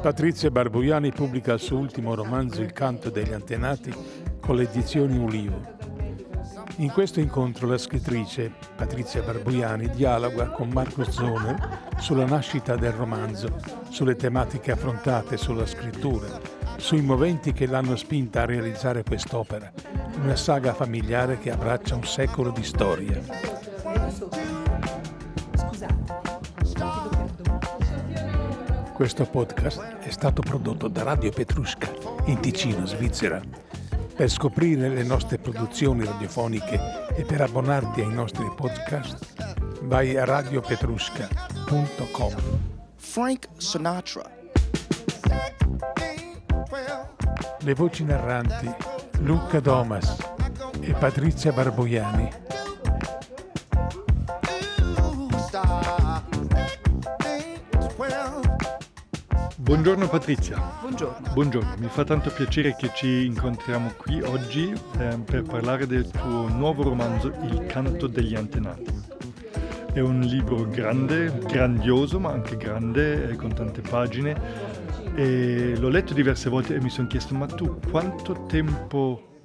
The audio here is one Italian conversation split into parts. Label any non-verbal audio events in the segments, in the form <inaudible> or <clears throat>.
Patrizia Barbuiani pubblica il suo ultimo romanzo Il canto degli antenati con le edizioni Ulivo. In questo incontro la scrittrice Patrizia Barbuiani dialoga con Marco Zone sulla nascita del romanzo, sulle tematiche affrontate, sulla scrittura, sui moventi che l'hanno spinta a realizzare quest'opera, una saga familiare che abbraccia un secolo di storia. Questo podcast è stato prodotto da Radio Petrusca in Ticino, Svizzera. Per scoprire le nostre produzioni radiofoniche e per abbonarti ai nostri podcast, vai a radiopetrusca.com. Frank Sinatra. Le voci narranti Luca Domas e Patrizia Barboiani Buongiorno Patrizia. Buongiorno. Buongiorno, mi fa tanto piacere che ci incontriamo qui oggi eh, per parlare del tuo nuovo romanzo Il canto degli antenati. È un libro grande, grandioso, ma anche grande, eh, con tante pagine. E l'ho letto diverse volte e mi sono chiesto, ma tu quanto tempo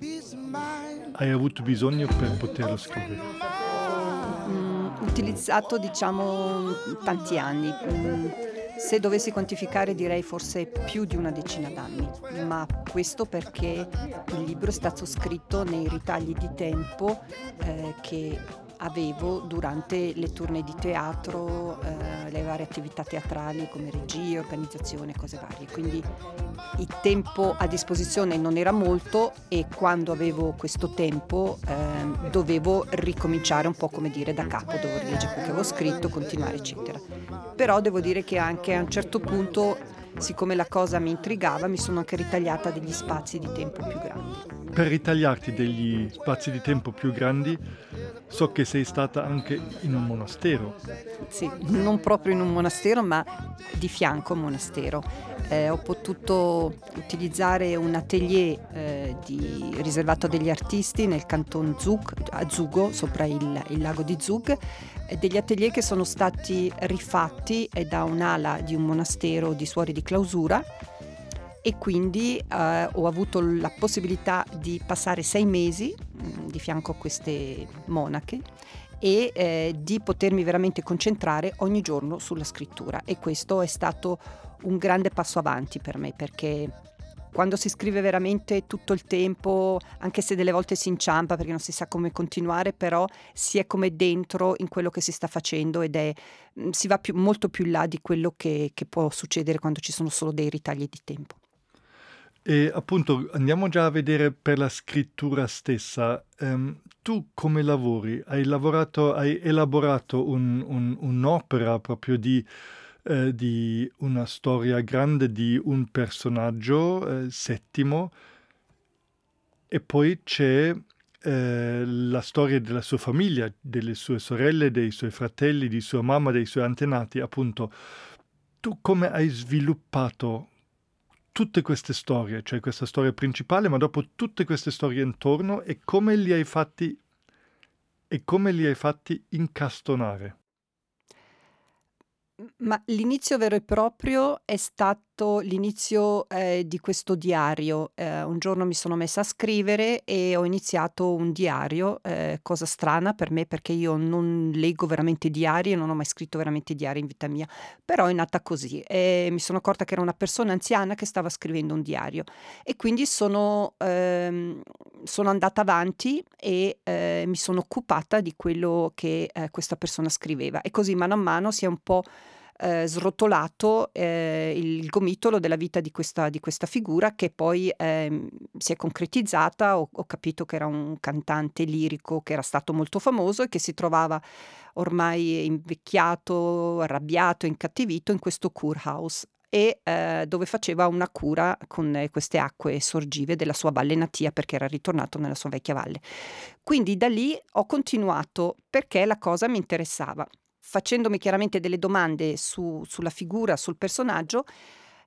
hai avuto bisogno per poterlo scrivere? Mm, utilizzato diciamo tanti anni. Se dovessi quantificare direi forse più di una decina d'anni, ma questo perché il libro è stato scritto nei ritagli di tempo eh, che avevo durante le tournée di teatro, eh, le varie attività teatrali come regie, organizzazione, cose varie. Quindi il tempo a disposizione non era molto e quando avevo questo tempo eh, dovevo ricominciare un po' come dire da capo, dovevo rileggere quello che avevo scritto, continuare eccetera. Però devo dire che anche a un certo punto, siccome la cosa mi intrigava, mi sono anche ritagliata degli spazi di tempo più grandi per ritagliarti degli spazi di tempo più grandi, so che sei stata anche in un monastero. Sì, non proprio in un monastero, ma di fianco a un monastero. Eh, ho potuto utilizzare un atelier eh, di, riservato a degli artisti nel canton Zug, a Zugo, sopra il, il lago di Zug, degli atelier che sono stati rifatti da un'ala di un monastero di suori di clausura e quindi eh, ho avuto la possibilità di passare sei mesi mh, mm, di fianco a queste monache e eh, di potermi veramente concentrare ogni giorno sulla scrittura e questo è stato un grande passo avanti per me perché quando si scrive veramente tutto il tempo, anche se delle volte si inciampa perché non si sa come continuare, però si è come dentro in quello che si sta facendo ed è, mm, si va più, molto più in là di quello che, che può succedere quando ci sono solo dei ritagli di tempo. E appunto andiamo già a vedere per la scrittura stessa. Um, tu come lavori? Hai lavorato, hai elaborato un, un, un'opera proprio di, eh, di, una storia grande di un personaggio eh, settimo e poi c'è eh, la storia della sua famiglia, delle sue sorelle, dei suoi fratelli, di sua mamma, dei suoi antenati, appunto. Tu come hai sviluppato tutte queste storie, cioè questa storia principale, ma dopo tutte queste storie intorno e come li hai fatti e come li hai fatti incastonare. Ma l'inizio vero e proprio è stato l'inizio eh, di questo diario. Eh, un giorno mi sono messa a scrivere e ho iniziato un diario, eh, cosa strana per me perché io non leggo veramente diari e non ho mai scritto veramente diari in vita mia, però è nata così. E mi sono accorta che era una persona anziana che stava scrivendo un diario. E quindi sono, ehm, sono andata avanti e eh, mi sono occupata di quello che eh, questa persona scriveva. E così mano a mano si è un po' eh, srotolato eh, il gomitolo della vita di questa, di questa figura che poi eh, si è concretizzata, ho, ho, capito che era un cantante lirico che era stato molto famoso e che si trovava ormai invecchiato, arrabbiato, incattivito in questo Kurhaus e eh, dove faceva una cura con eh, queste acque sorgive della sua valle natia perché era ritornato nella sua vecchia valle. Quindi da lì ho continuato perché la cosa mi interessava. Facendomi chiaramente delle domande su, sulla figura, sul personaggio,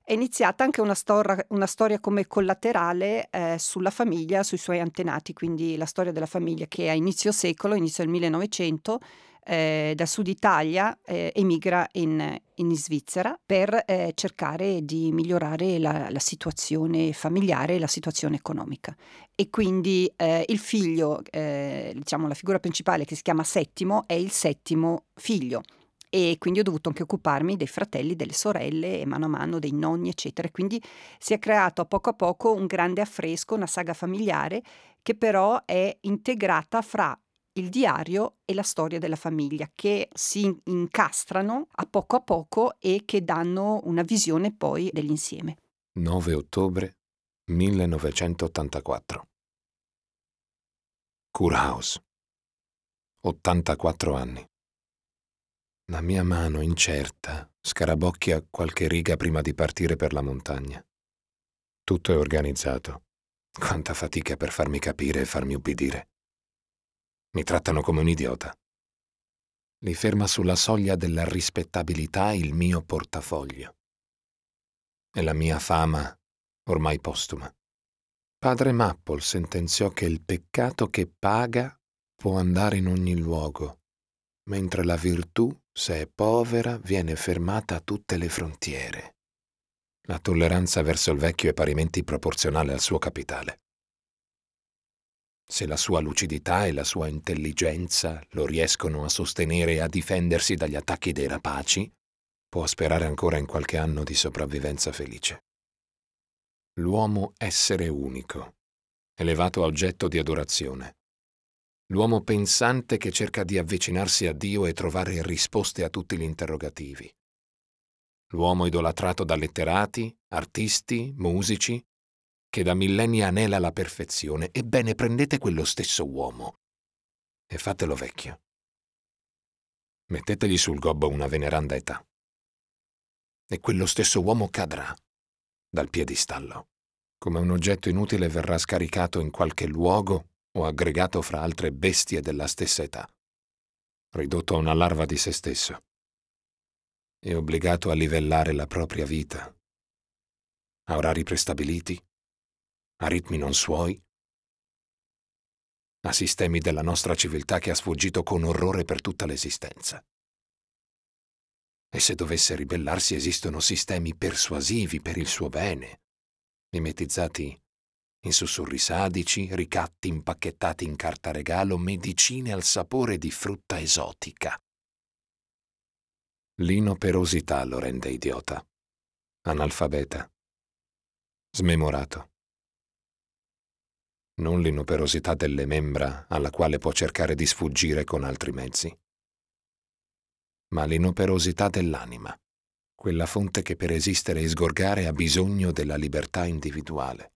è iniziata anche una, stor- una storia come collaterale eh, sulla famiglia, sui suoi antenati, quindi la storia della famiglia che a inizio secolo, inizio del 1900, eh, da Sud Italia eh, emigra in, in, Svizzera per eh, cercare di migliorare la, la, situazione familiare e la situazione economica. E quindi eh, il figlio, eh, diciamo la figura principale che si chiama Settimo, è il settimo figlio e quindi ho dovuto anche occuparmi dei fratelli, delle sorelle e mano a mano dei nonni, eccetera. Quindi si è creato a poco a poco un grande affresco, una saga familiare che però è integrata fra il diario e la storia della famiglia che si incastrano a poco a poco e che danno una visione poi dell'insieme. 9 ottobre 1984 Kurhaus 84 anni La mia mano incerta scarabocchia qualche riga prima di partire per la montagna. Tutto è organizzato. Quanta fatica per farmi capire e farmi ubbidire. Mi trattano come un idiota. Li ferma sulla soglia della rispettabilità il mio portafoglio. E la mia fama, ormai postuma. Padre Mappol sentenziò che il peccato che paga può andare in ogni luogo, mentre la virtù, se è povera, viene fermata a tutte le frontiere. La tolleranza verso il vecchio è parimenti proporzionale al suo capitale. Se la sua lucidità e la sua intelligenza lo riescono a sostenere e a difendersi dagli attacchi dei rapaci, può sperare ancora in qualche anno di sopravvivenza felice. L'uomo essere unico, elevato a oggetto di adorazione. L'uomo pensante che cerca di avvicinarsi a Dio e trovare risposte a tutti gli interrogativi. L'uomo idolatrato da letterati, artisti, musici, che da millenni anela la perfezione, ebbene prendete quello stesso uomo e fatelo vecchio. Mettetegli sul gobbo una veneranda età. E quello stesso uomo cadrà dal piedistallo. Come un oggetto inutile verrà scaricato in qualche luogo o aggregato fra altre bestie della stessa età, ridotto a una larva di se stesso e obbligato a livellare la propria vita a orari prestabiliti, a ritmi non suoi, a sistemi della nostra civiltà che ha sfuggito con orrore per tutta l'esistenza. E se dovesse ribellarsi esistono sistemi persuasivi per il suo bene, mimetizzati in sussurri sadici, ricatti impacchettati in carta regalo, medicine al sapore di frutta esotica. L'inoperosità lo rende idiota, analfabeta, smemorato non l'inoperosità delle membra alla quale può cercare di sfuggire con altri mezzi, ma l'inoperosità dell'anima, quella fonte che per esistere e sgorgare ha bisogno della libertà individuale.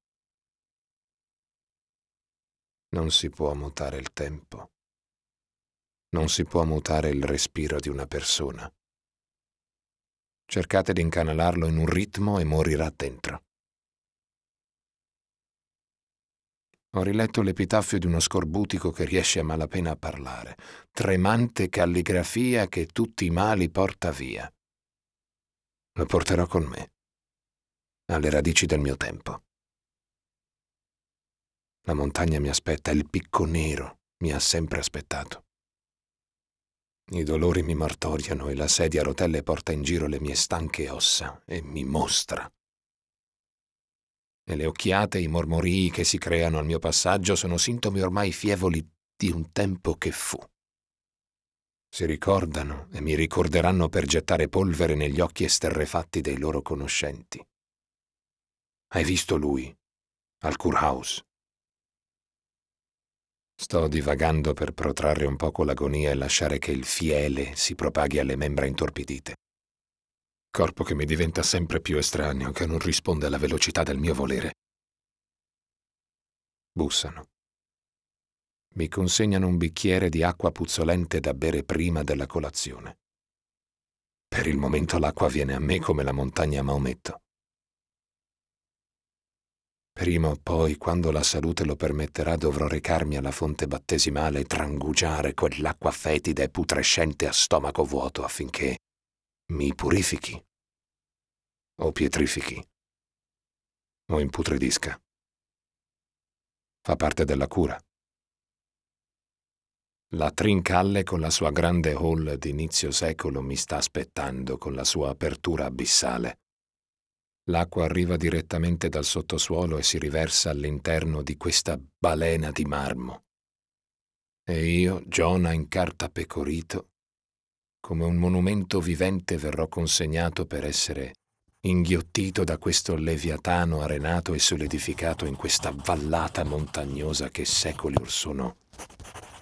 Non si può mutare il tempo, non si può mutare il respiro di una persona. Cercate di incanalarlo in un ritmo e morirà dentro. Ho riletto l'epitaffio di uno scorbutico che riesce a malapena a parlare. Tremante calligrafia che tutti i mali porta via. Lo porterò con me, alle radici del mio tempo. La montagna mi aspetta, il picco nero mi ha sempre aspettato. I dolori mi martoriano e la sedia a rotelle porta in giro le mie stanche ossa e mi mostra e le occhiate e i mormorii che si creano al mio passaggio sono sintomi ormai fievoli di un tempo che fu. Si ricordano e mi ricorderanno per gettare polvere negli occhi esterrefatti dei loro conoscenti. Hai visto lui, al Kurhaus? Sto divagando per protrarre un poco l'agonia e lasciare che il fiele si propaghi alle membra intorpidite corpo che mi diventa sempre più estraneo, che non risponde alla velocità del mio volere. Bussano. Mi consegnano un bicchiere di acqua puzzolente da bere prima della colazione. Per il momento l'acqua viene a me come la montagna Maometto. Prima o poi, quando la salute lo permetterà, dovrò recarmi alla fonte battesimale e trangugiare quell'acqua fetida e putrescente a stomaco vuoto affinché mi purifichi o pietrifichi o imputridisca. Fa parte della cura. La Trincalle con la sua grande hall d'inizio secolo mi sta aspettando con la sua apertura abissale. L'acqua arriva direttamente dal sottosuolo e si riversa all'interno di questa balena di marmo. E io, Giona in carta pecorito, come un monumento vivente verrò consegnato per essere inghiottito da questo leviatano arenato e solidificato in questa vallata montagnosa che secoli or sono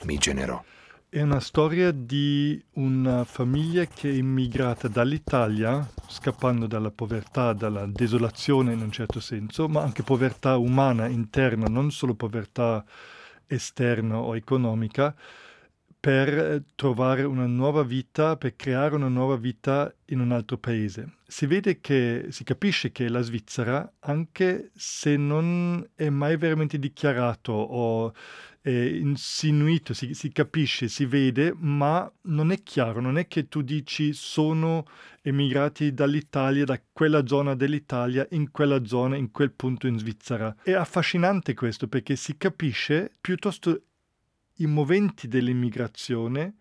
mi generò. È una storia di una famiglia che è immigrata dall'Italia, scappando dalla povertà, dalla desolazione in un certo senso, ma anche povertà umana interna, non solo povertà esterna o economica, per eh, trovare una nuova vita, per creare una nuova vita in un altro paese. Si vede che, si capisce che la Svizzera, anche se non è mai veramente dichiarato o insinuito, si, si, capisce, si vede, ma non è chiaro, non è che tu dici sono emigrati dall'Italia, da quella zona dell'Italia, in quella zona, in quel punto in Svizzera. È affascinante questo perché si capisce piuttosto i moventi dell'immigrazione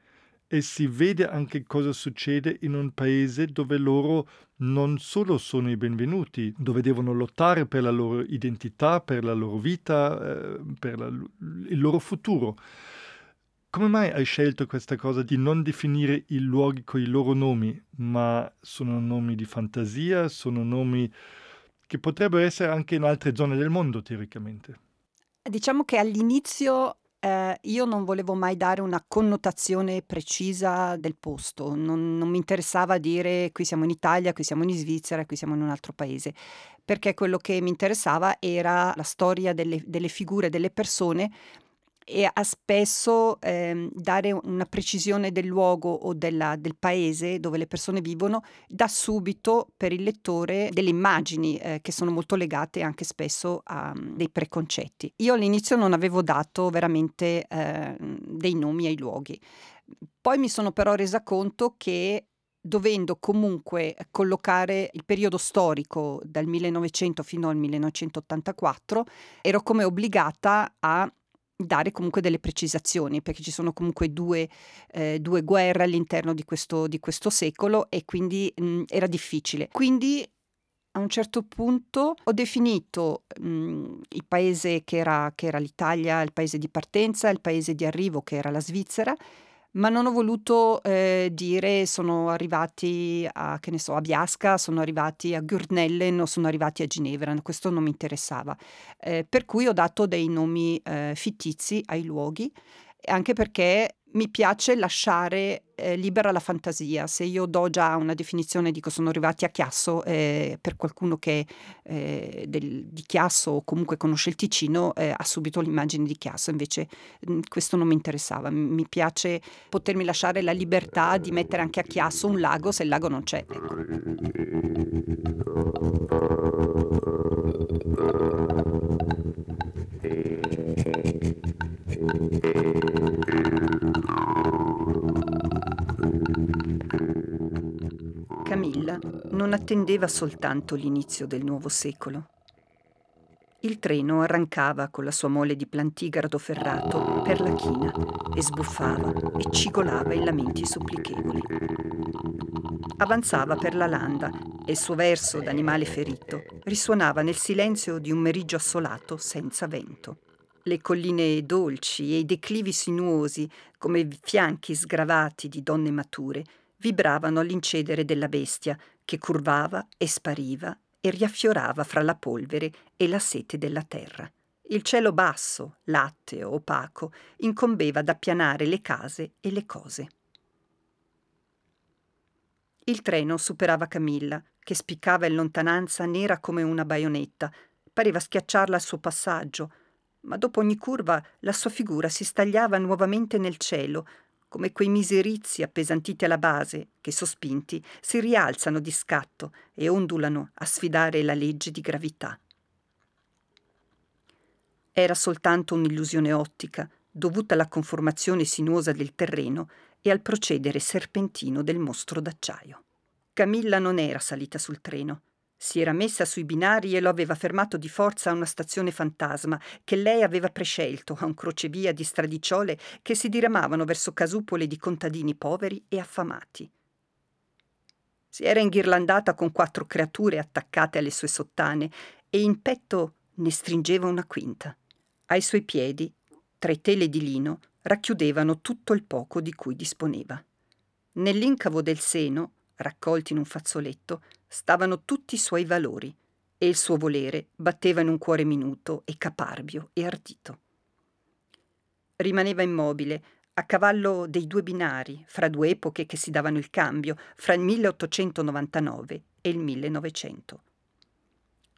e si vede anche cosa succede in un paese dove loro non solo sono i benvenuti, dove devono lottare per la loro identità, per la loro vita, eh, per la, il loro futuro. Come mai hai scelto questa cosa di non definire i luoghi con i loro nomi, ma sono nomi di fantasia, sono nomi che potrebbero essere anche in altre zone del mondo teoricamente? Diciamo che all'inizio eh, io non volevo mai dare una connotazione precisa del posto, non, non mi interessava dire qui siamo in Italia, qui siamo in Svizzera, qui siamo in un altro paese, perché quello che mi interessava era la storia delle, delle figure, delle persone e a spesso eh, dare una precisione del luogo o della, del paese dove le persone vivono dà subito per il lettore delle immagini eh, che sono molto legate anche spesso a um, dei preconcetti. Io all'inizio non avevo dato veramente eh, dei nomi ai luoghi. Poi mi sono però resa conto che dovendo comunque collocare il periodo storico dal 1900 fino al 1984, ero come obbligata a dare comunque delle precisazioni, perché ci sono comunque due, eh, due guerre all'interno di questo, di questo secolo e quindi mh, era difficile. Quindi a un certo punto ho definito mh, il paese che era, che era l'Italia, il paese di partenza, il paese di arrivo che era la Svizzera ma non ho voluto eh, dire sono arrivati a, che ne so, a Biasca, sono arrivati a Gurnellen o sono arrivati a Ginevra, questo non mi interessava. Eh, per cui ho dato dei nomi eh, fittizi ai luoghi, anche perché mi piace lasciare eh, libera la fantasia. Se io do già una definizione, dico sono arrivati a Chiasso, eh, per qualcuno che eh, del, di Chiasso o comunque conosce il Ticino eh, ha subito l'immagine di Chiasso, invece mh, mm, questo non mi interessava. Mi piace potermi lasciare la libertà di mettere anche a Chiasso un lago se il lago non c'è. Ecco. Non attendeva soltanto l'inizio del nuovo secolo. Il treno arrancava con la sua mole di plantigardo ferrato per la china e sbuffava e cigolava in lamenti supplichevoli. Avanzava per la landa e il suo verso d'animale ferito risuonava nel silenzio di un meriggio assolato senza vento. Le colline dolci e i declivi sinuosi, come fianchi sgravati di donne mature, vibravano all'incedere della bestia che curvava e spariva e riaffiorava fra la polvere e la sete della terra. Il cielo basso, latteo, opaco, incombeva ad appianare le case e le cose. Il treno superava Camilla, che spiccava in lontananza nera come una baionetta, pareva schiacciarla al suo passaggio, ma dopo ogni curva la sua figura si stagliava nuovamente nel cielo, come quei miserizi appesantiti alla base che, sospinti, si rialzano di scatto e ondulano a sfidare la legge di gravità. Era soltanto un'illusione ottica, dovuta alla conformazione sinuosa del terreno e al procedere serpentino del mostro d'acciaio. Camilla non era salita sul treno. Si era messa sui binari e lo aveva fermato di forza a una stazione fantasma che lei aveva prescelto, a un crocevia di stradicciole che si diramavano verso casupole di contadini poveri e affamati. Si era inghirlandata con quattro creature attaccate alle sue sottane e in petto ne stringeva una quinta. Ai suoi piedi, tre tele di lino racchiudevano tutto il poco di cui disponeva. Nell'incavo del seno, raccolti in un fazzoletto, stavano tutti i suoi valori e il suo volere batteva in un cuore minuto e caparbio e ardito. Rimaneva immobile, a cavallo dei due binari, fra due epoche che si davano il cambio, fra il 1899 e il 1900.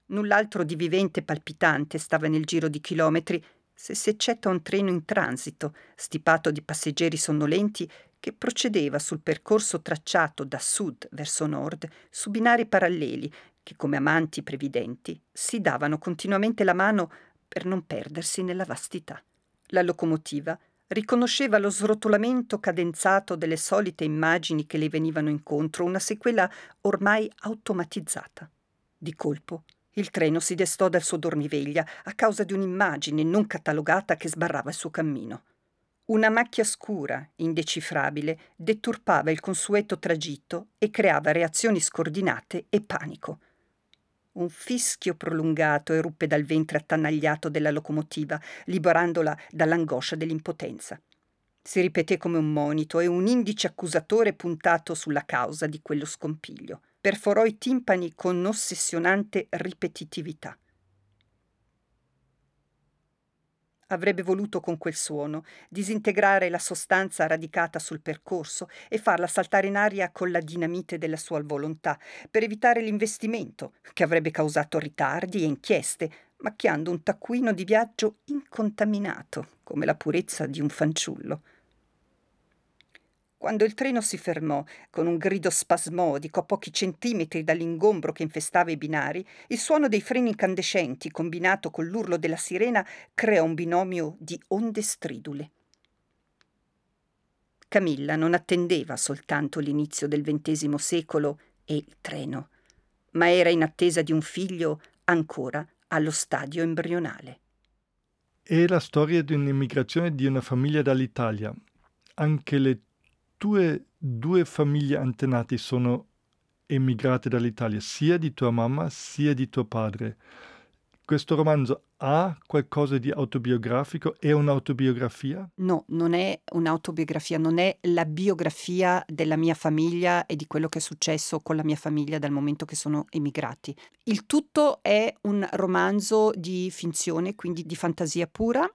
Null'altro di vivente e palpitante stava nel giro di chilometri, se si eccetta un treno in transito, stipato di passeggeri sonnolenti che procedeva sul percorso tracciato da sud verso nord su binari paralleli che, come amanti previdenti, si davano continuamente la mano per non perdersi nella vastità. La locomotiva riconosceva lo srotolamento cadenzato delle solite immagini che le venivano incontro, una sequela ormai automatizzata. Di colpo il treno si destò dal suo dormiveglia a causa di un'immagine non catalogata che sbarrava il suo cammino. Una macchia scura, indecifrabile, deturpava il consueto tragitto e creava reazioni scordinate e panico. Un fischio prolungato eruppe dal ventre attanagliato della locomotiva, liberandola dall'angoscia dell'impotenza. Si ripeté come un monito e un indice accusatore puntato sulla causa di quello scompiglio. Perforò i timpani con ossessionante ripetitività. Avrebbe voluto con quel suono disintegrare la sostanza radicata sul percorso e farla saltare in aria con la dinamite della sua volontà, per evitare l'investimento, che avrebbe causato ritardi e inchieste, macchiando un taccuino di viaggio incontaminato, come la purezza di un fanciullo. Quando il treno si fermò, con un grido spasmodico a pochi centimetri dall'ingombro che infestava i binari, il suono dei freni incandescenti, combinato con l'urlo della sirena, creò un binomio di onde stridule. Camilla non attendeva soltanto l'inizio del XX secolo e il treno, ma era in attesa di un figlio ancora allo stadio embrionale. È la storia di un'immigrazione di una famiglia dall'Italia. Anche le tue due famiglie antenati sono emigrate dall'Italia, sia di tua mamma sia di tuo padre. Questo romanzo ha qualcosa di autobiografico? È un'autobiografia? No, non è un'autobiografia, non è la biografia della mia famiglia e di quello che è successo con la mia famiglia dal momento che sono emigrati. Il tutto è un romanzo di finzione, quindi di fantasia pura,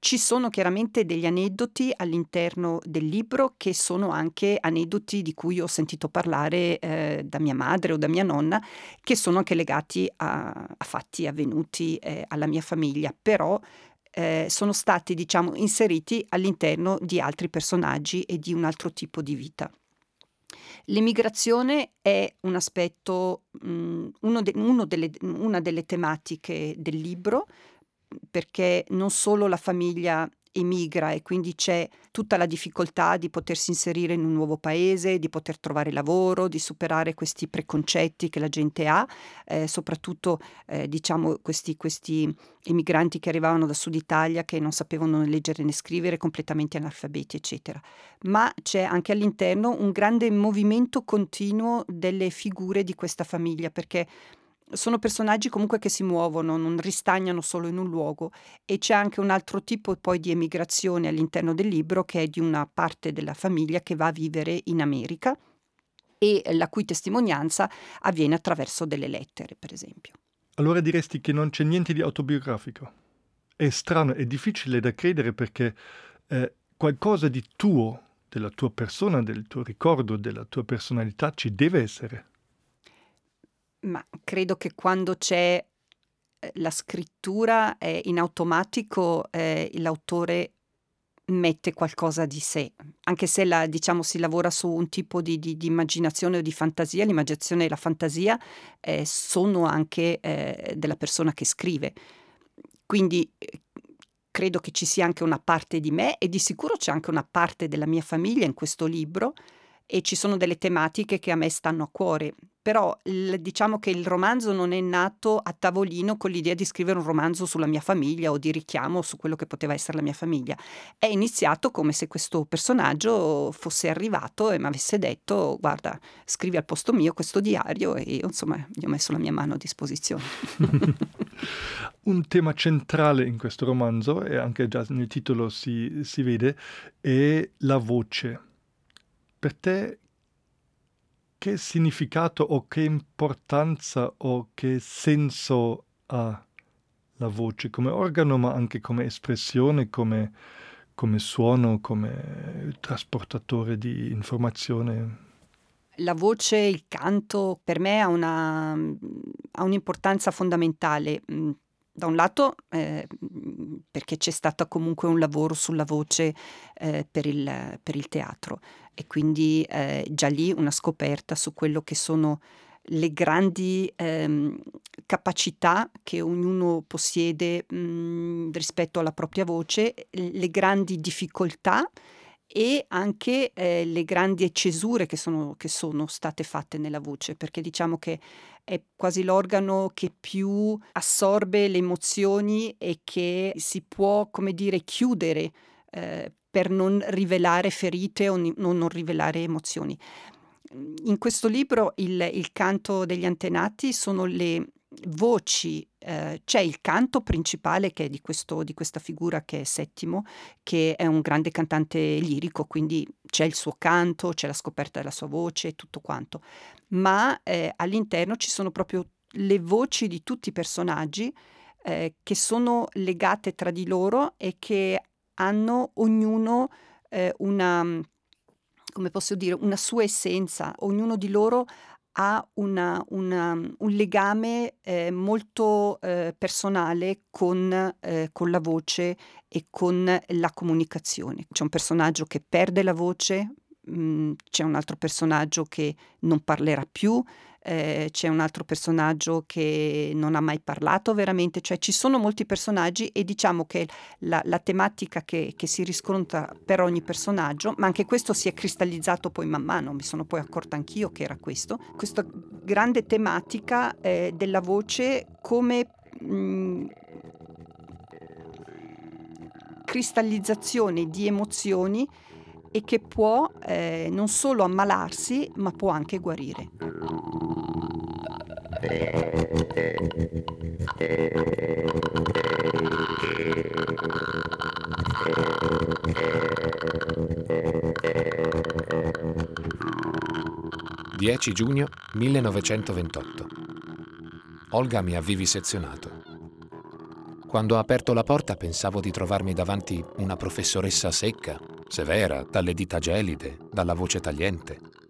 ci sono chiaramente degli aneddoti all'interno del libro che sono anche aneddoti di cui ho sentito parlare eh, da mia madre o da mia nonna, che sono anche legati a, a fatti avvenuti eh, alla mia famiglia, però eh, sono stati diciamo inseriti all'interno di altri personaggi e di un altro tipo di vita. L'emigrazione è un aspetto, mh, mm, uno de, uno delle, una delle tematiche del libro, perché non solo la famiglia emigra e quindi c'è tutta la difficoltà di potersi inserire in un nuovo paese, di poter trovare lavoro, di superare questi preconcetti che la gente ha, eh, soprattutto eh, diciamo questi, questi emigranti che arrivavano da Sud Italia che non sapevano né leggere né scrivere, completamente analfabeti, eccetera. Ma c'è anche all'interno un grande movimento continuo delle figure di questa famiglia perché sono personaggi comunque che si muovono, non ristagnano solo in un luogo e c'è anche un altro tipo poi di emigrazione all'interno del libro che è di una parte della famiglia che va a vivere in America e la cui testimonianza avviene attraverso delle lettere, per esempio. Allora diresti che non c'è niente di autobiografico. È strano, è difficile da credere perché eh, qualcosa di tuo, della tua persona, del tuo ricordo, della tua personalità ci deve essere. Ma credo che quando c'è eh, la scrittura eh, in automatico eh, l'autore mette qualcosa di sé, anche se la, diciamo, si lavora su un tipo di, di, di, immaginazione o di fantasia, l'immaginazione e la fantasia eh, sono anche eh, della persona che scrive. Quindi credo che ci sia anche una parte di me e di sicuro c'è anche una parte della mia famiglia in questo libro e ci sono delle tematiche che a me stanno a cuore. Però il, diciamo che il romanzo non è nato a tavolino con l'idea di scrivere un romanzo sulla mia famiglia o di richiamo su quello che poteva essere la mia famiglia. È iniziato come se questo personaggio fosse arrivato e mi avesse detto guarda scrivi al posto mio questo diario e io insomma gli ho messo la mia mano a disposizione. <laughs> un tema centrale in questo romanzo, e anche già nel titolo si, si vede, è la voce per te che significato o che importanza o che senso ha la voce come organo, ma anche come espressione, come, come suono, come trasportatore di informazione? La voce, il canto, per me ha, una, ha un'importanza fondamentale. Mm, da un lato eh, perché c'è stato comunque un lavoro sulla voce eh, per, il, per, il, teatro e quindi eh, già lì una scoperta su quello che sono le grandi ehm, capacità che ognuno possiede mh, mhmm, rispetto alla propria voce, le grandi difficoltà e anche eh, le grandi cesure che sono, che sono state fatte nella voce, perché diciamo che è quasi l'organo che più assorbe le emozioni e che si può, come dire, chiudere eh, per non rivelare ferite o non, non rivelare emozioni. In questo libro il, il canto degli antenati sono le voci, eh, c'è il canto principale che è di, questo, di, questa figura che è Settimo, che è un grande cantante lirico, quindi c'è il suo canto, c'è la scoperta della sua voce e tutto quanto, ma eh, all'interno ci sono proprio le voci di tutti i personaggi eh, che sono legate tra di loro e che hanno ognuno eh, una come posso dire, una sua essenza, ognuno di loro ha una, una, un legame eh, molto eh, personale con, eh, con, la voce e con la comunicazione. C'è un personaggio che perde la voce, mh, mm, c'è un altro personaggio che non parlerà più, eh, c'è un altro personaggio che non ha mai parlato veramente, cioè ci sono molti personaggi e diciamo che la, la tematica che, che, si riscontra per ogni personaggio, ma anche questo si è cristallizzato poi man mano, mi sono poi accorta anch'io che era questo, questa grande tematica eh, della voce come... Mh, mm, cristallizzazione di emozioni e che può eh, non solo ammalarsi ma può anche guarire. 10 giugno 1928. Olga mi ha vivisezionato. Quando ho aperto la porta pensavo di trovarmi davanti una professoressa secca, severa, dalle dita gelide, dalla voce tagliente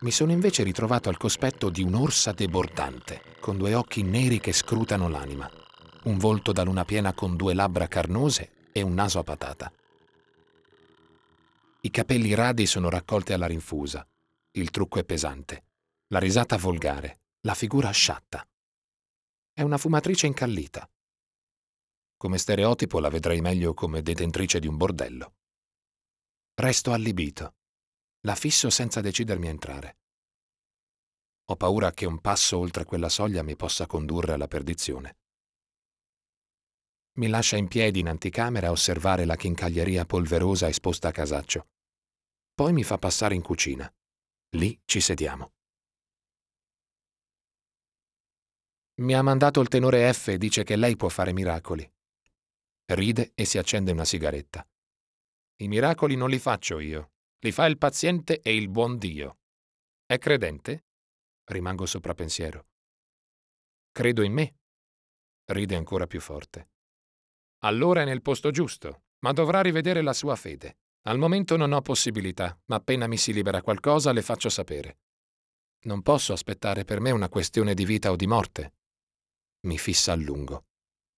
mi sono invece ritrovato al cospetto di un'orsa debordante, con due occhi neri che scrutano l'anima, un volto da luna piena con due labbra carnose e un naso a patata. I capelli radi sono raccolti alla rinfusa, il trucco è pesante, la risata volgare, la figura sciatta. È una fumatrice incallita. Come stereotipo la vedrei meglio come detentrice di un bordello. Resto allibito la fisso senza decidermi a entrare. Ho paura che un passo oltre quella soglia mi possa condurre alla perdizione. Mi lascia in piedi in anticamera a osservare la chincaglieria polverosa esposta a casaccio. Poi mi fa passare in cucina. Lì ci sediamo. Mi ha mandato il tenore F e dice che lei può fare miracoli. Ride e si accende una sigaretta. I miracoli non li faccio io, li fa il paziente e il buon Dio. È credente? Rimango sopra pensiero. Credo in me. Ride ancora più forte. Allora è nel posto giusto, ma dovrà rivedere la sua fede. Al momento non ho possibilità, ma appena mi si libera qualcosa le faccio sapere. Non posso aspettare per me una questione di vita o di morte. Mi fissa a lungo.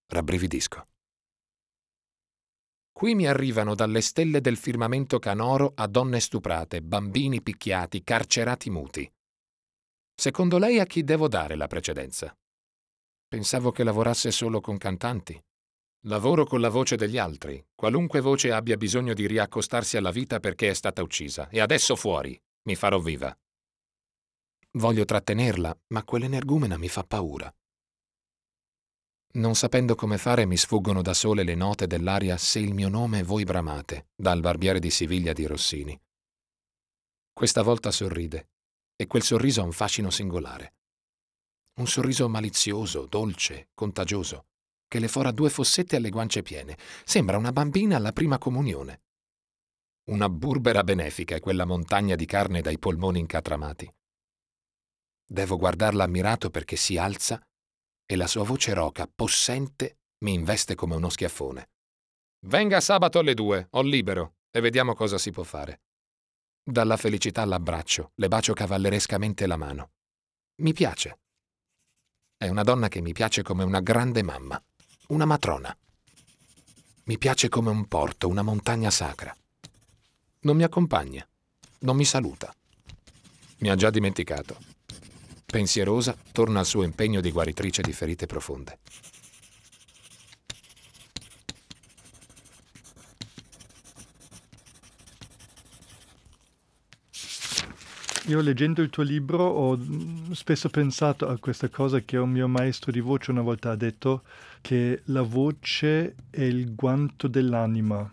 Rabbrividisco. Qui mi arrivano dalle stelle del firmamento canoro a donne stuprate, bambini picchiati, carcerati muti. Secondo lei a chi devo dare la precedenza? Pensavo che lavorasse solo con cantanti. Lavoro con la voce degli altri, qualunque voce abbia bisogno di riaccostarsi alla vita perché è stata uccisa, e adesso fuori, mi farò viva. Voglio trattenerla, ma quell'energumena mi fa paura. Non sapendo come fare, mi sfuggono da sole le note dell'aria Se il mio nome voi bramate, dal barbiere di Siviglia di Rossini. Questa volta sorride, e quel sorriso ha un fascino singolare. Un sorriso malizioso, dolce, contagioso, che le fora due fossette alle guance piene. Sembra una bambina alla prima comunione. Una burbera benefica è quella montagna di carne dai polmoni incatramati. Devo guardarla ammirato perché si alza e la sua voce roca, possente, mi investe come uno schiaffone. Venga sabato alle due, ho libero, e vediamo cosa si può fare. Dalla felicità l'abbraccio, le bacio cavallerescamente la mano. Mi piace. È una donna che mi piace come una grande mamma, una matrona. Mi piace come un porto, una montagna sacra. Non mi accompagna, non mi saluta. Mi ha già dimenticato. Pensierosa, torna al suo impegno di guaritrice di ferite profonde. Io leggendo il tuo libro ho spesso pensato a questa cosa che un mio maestro di voce una volta ha detto, che la voce è il guanto dell'anima.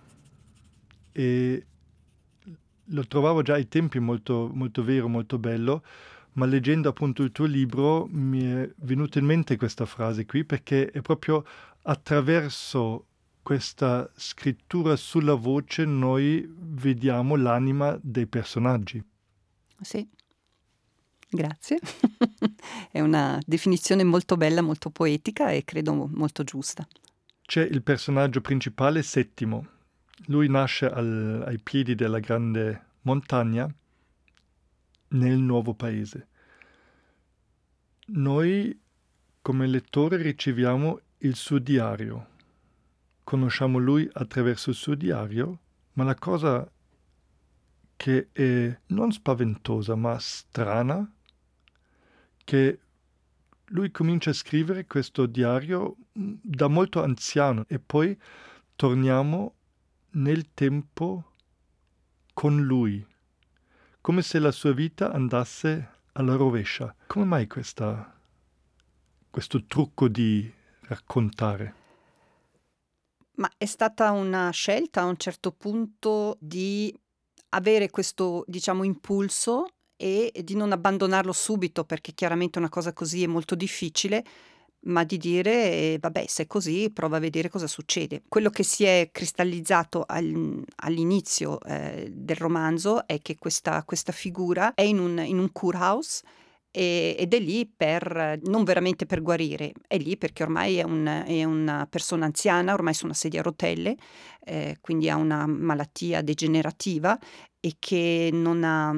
E lo trovavo già ai tempi molto, molto vero, molto bello, ma leggendo appunto il tuo libro mi è venuta in mente questa frase qui perché è proprio attraverso questa scrittura sulla voce noi vediamo l'anima dei personaggi. Sì, grazie. <laughs> è una definizione molto bella, molto poetica e credo molto giusta. C'è il personaggio principale, Settimo. Lui nasce al, ai piedi della grande montagna nel nuovo paese. Noi come lettore riceviamo il suo diario, conosciamo lui attraverso il suo diario, ma la cosa che è non spaventosa ma strana, che lui comincia a scrivere questo diario da molto anziano e poi torniamo nel tempo con lui come se la sua vita andasse alla rovescia. Come mai questa, questo trucco di raccontare? Ma è stata una scelta a un certo punto di avere questo, diciamo, impulso e di non abbandonarlo subito perché chiaramente una cosa così è molto difficile, ma di dire eh, vabbè se è così prova a vedere cosa succede. Quello che si è cristallizzato al, all'inizio eh, del romanzo è che questa, questa figura è in un, in un curhouse ed è lì per, non veramente per guarire, è lì perché ormai è, un, è una persona anziana, ormai su una sedia a rotelle, eh, quindi ha una malattia degenerativa e che non ha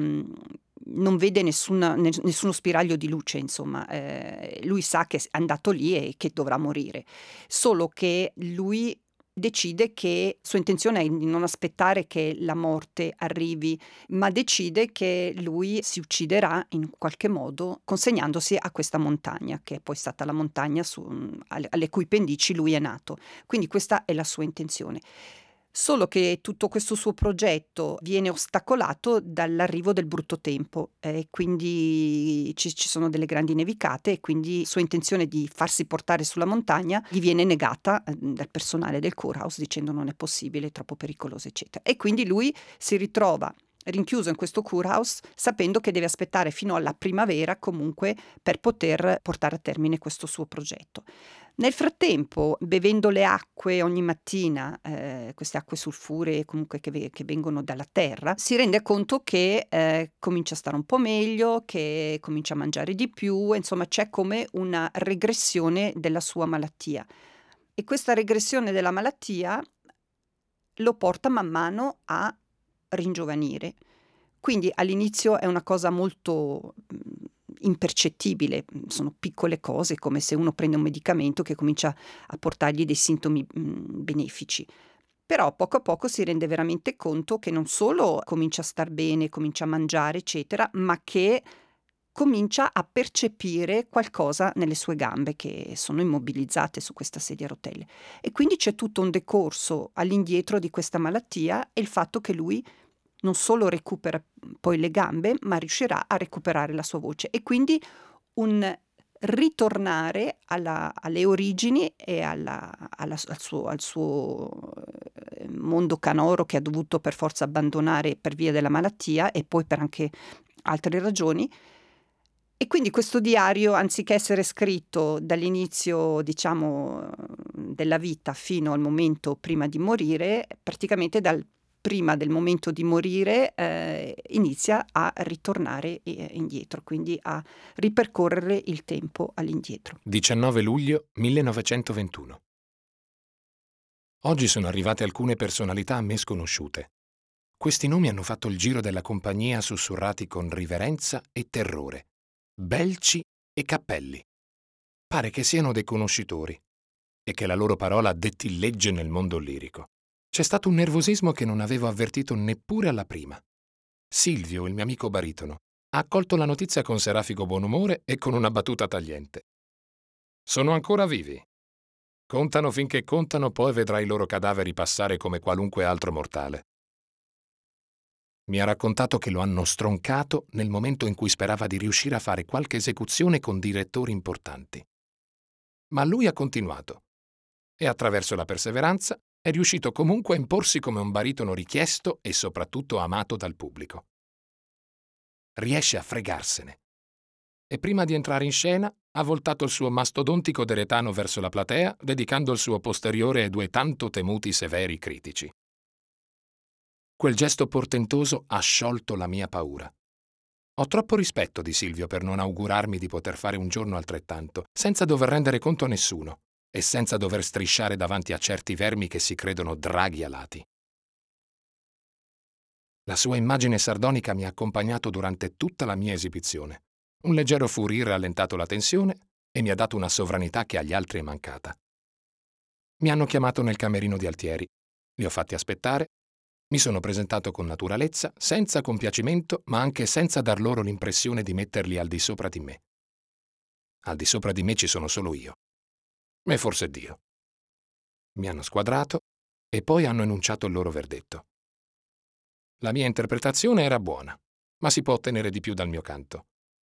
non vede nessuna, nessuno spiraglio di luce, insomma, eh, lui sa che è andato lì e che dovrà morire, solo che lui decide che sua intenzione è di non aspettare che la morte arrivi, ma decide che lui si ucciderà in qualche modo consegnandosi a questa montagna, che è poi stata la montagna su, alle, alle cui pendici lui è nato. Quindi questa è la sua intenzione. Solo che tutto questo suo progetto viene ostacolato dall'arrivo del brutto tempo e eh, quindi ci, ci, sono delle grandi nevicate e quindi sua intenzione di farsi portare sulla montagna gli viene negata eh, dal personale del Kurhaus dicendo non è possibile, è troppo pericoloso eccetera. E quindi lui si ritrova rinchiuso in questo Kurhaus sapendo che deve aspettare fino alla primavera comunque per poter portare a termine questo suo progetto. Nel frattempo, bevendo le acque ogni mattina, eh, queste acque sulfuree comunque che, che, vengono dalla terra, si rende conto che eh, comincia a stare un po' meglio, che comincia a mangiare di più, insomma c'è come una regressione della sua malattia. E questa regressione della malattia lo porta man mano a ringiovanire. Quindi all'inizio è una cosa molto impercettibile, sono piccole cose come se uno prende un medicamento che comincia a portargli dei sintomi benefici. però poco a poco si rende veramente conto che non solo comincia a star bene, comincia a mangiare, eccetera, ma che comincia a percepire qualcosa nelle sue gambe che sono immobilizzate su questa sedia a rotelle. E quindi c'è tutto un decorso all'indietro di questa malattia e il fatto che lui non solo recupera poi le gambe, ma riuscirà a recuperare la sua voce. E quindi un ritornare alla, alle origini e alla, alla, al, suo, al, suo, eh, mondo canoro che ha dovuto per forza abbandonare per via della malattia e poi per anche altre ragioni. E quindi questo diario, anziché essere scritto dall'inizio, diciamo, della vita fino al momento prima di morire, praticamente dal prima del momento di morire eh, inizia a ritornare eh, indietro, quindi a ripercorrere il tempo all'indietro. 19 luglio 1921. Oggi sono arrivate alcune personalità a me sconosciute. Questi nomi hanno fatto il giro della compagnia sussurrati con riverenza e terrore. Belci e Cappelli. Pare che siano dei conoscitori e che la loro parola detti legge nel mondo lirico. C'è stato un nervosismo che non avevo avvertito neppure alla prima. Silvio, il mio amico baritono, ha accolto la notizia con serafico buon umore e con una battuta tagliente. Sono ancora vivi. Contano finché contano, poi vedrai i loro cadaveri passare come qualunque altro mortale. Mi ha raccontato che lo hanno stroncato nel momento in cui sperava di riuscire a fare qualche esecuzione con direttori importanti. Ma lui ha continuato e attraverso la perseveranza è riuscito comunque a imporsi come un baritono richiesto e soprattutto amato dal pubblico. Riesce a fregarsene. E prima di entrare in scena ha voltato il suo mastodontico deretano verso la platea, dedicando il suo posteriore ai due tanto temuti severi critici. Quel gesto portentoso ha sciolto la mia paura. Ho troppo rispetto di Silvio per non augurarmi di poter fare un giorno altrettanto, senza dover rendere conto a nessuno e senza dover strisciare davanti a certi vermi che si credono draghi alati. La sua immagine sardonica mi ha accompagnato durante tutta la mia esibizione. Un leggero ha rallentato la tensione e mi ha dato una sovranità che agli altri è mancata. Mi hanno chiamato nel camerino di Altieri, li ho fatti aspettare, mi sono presentato con naturalezza, senza compiacimento, ma anche senza dar loro l'impressione di metterli al di sopra di me. Al di sopra di me ci sono solo io e forse Dio. Mi hanno squadrato e poi hanno enunciato il loro verdetto. La mia interpretazione era buona, ma si può ottenere di più dal mio canto.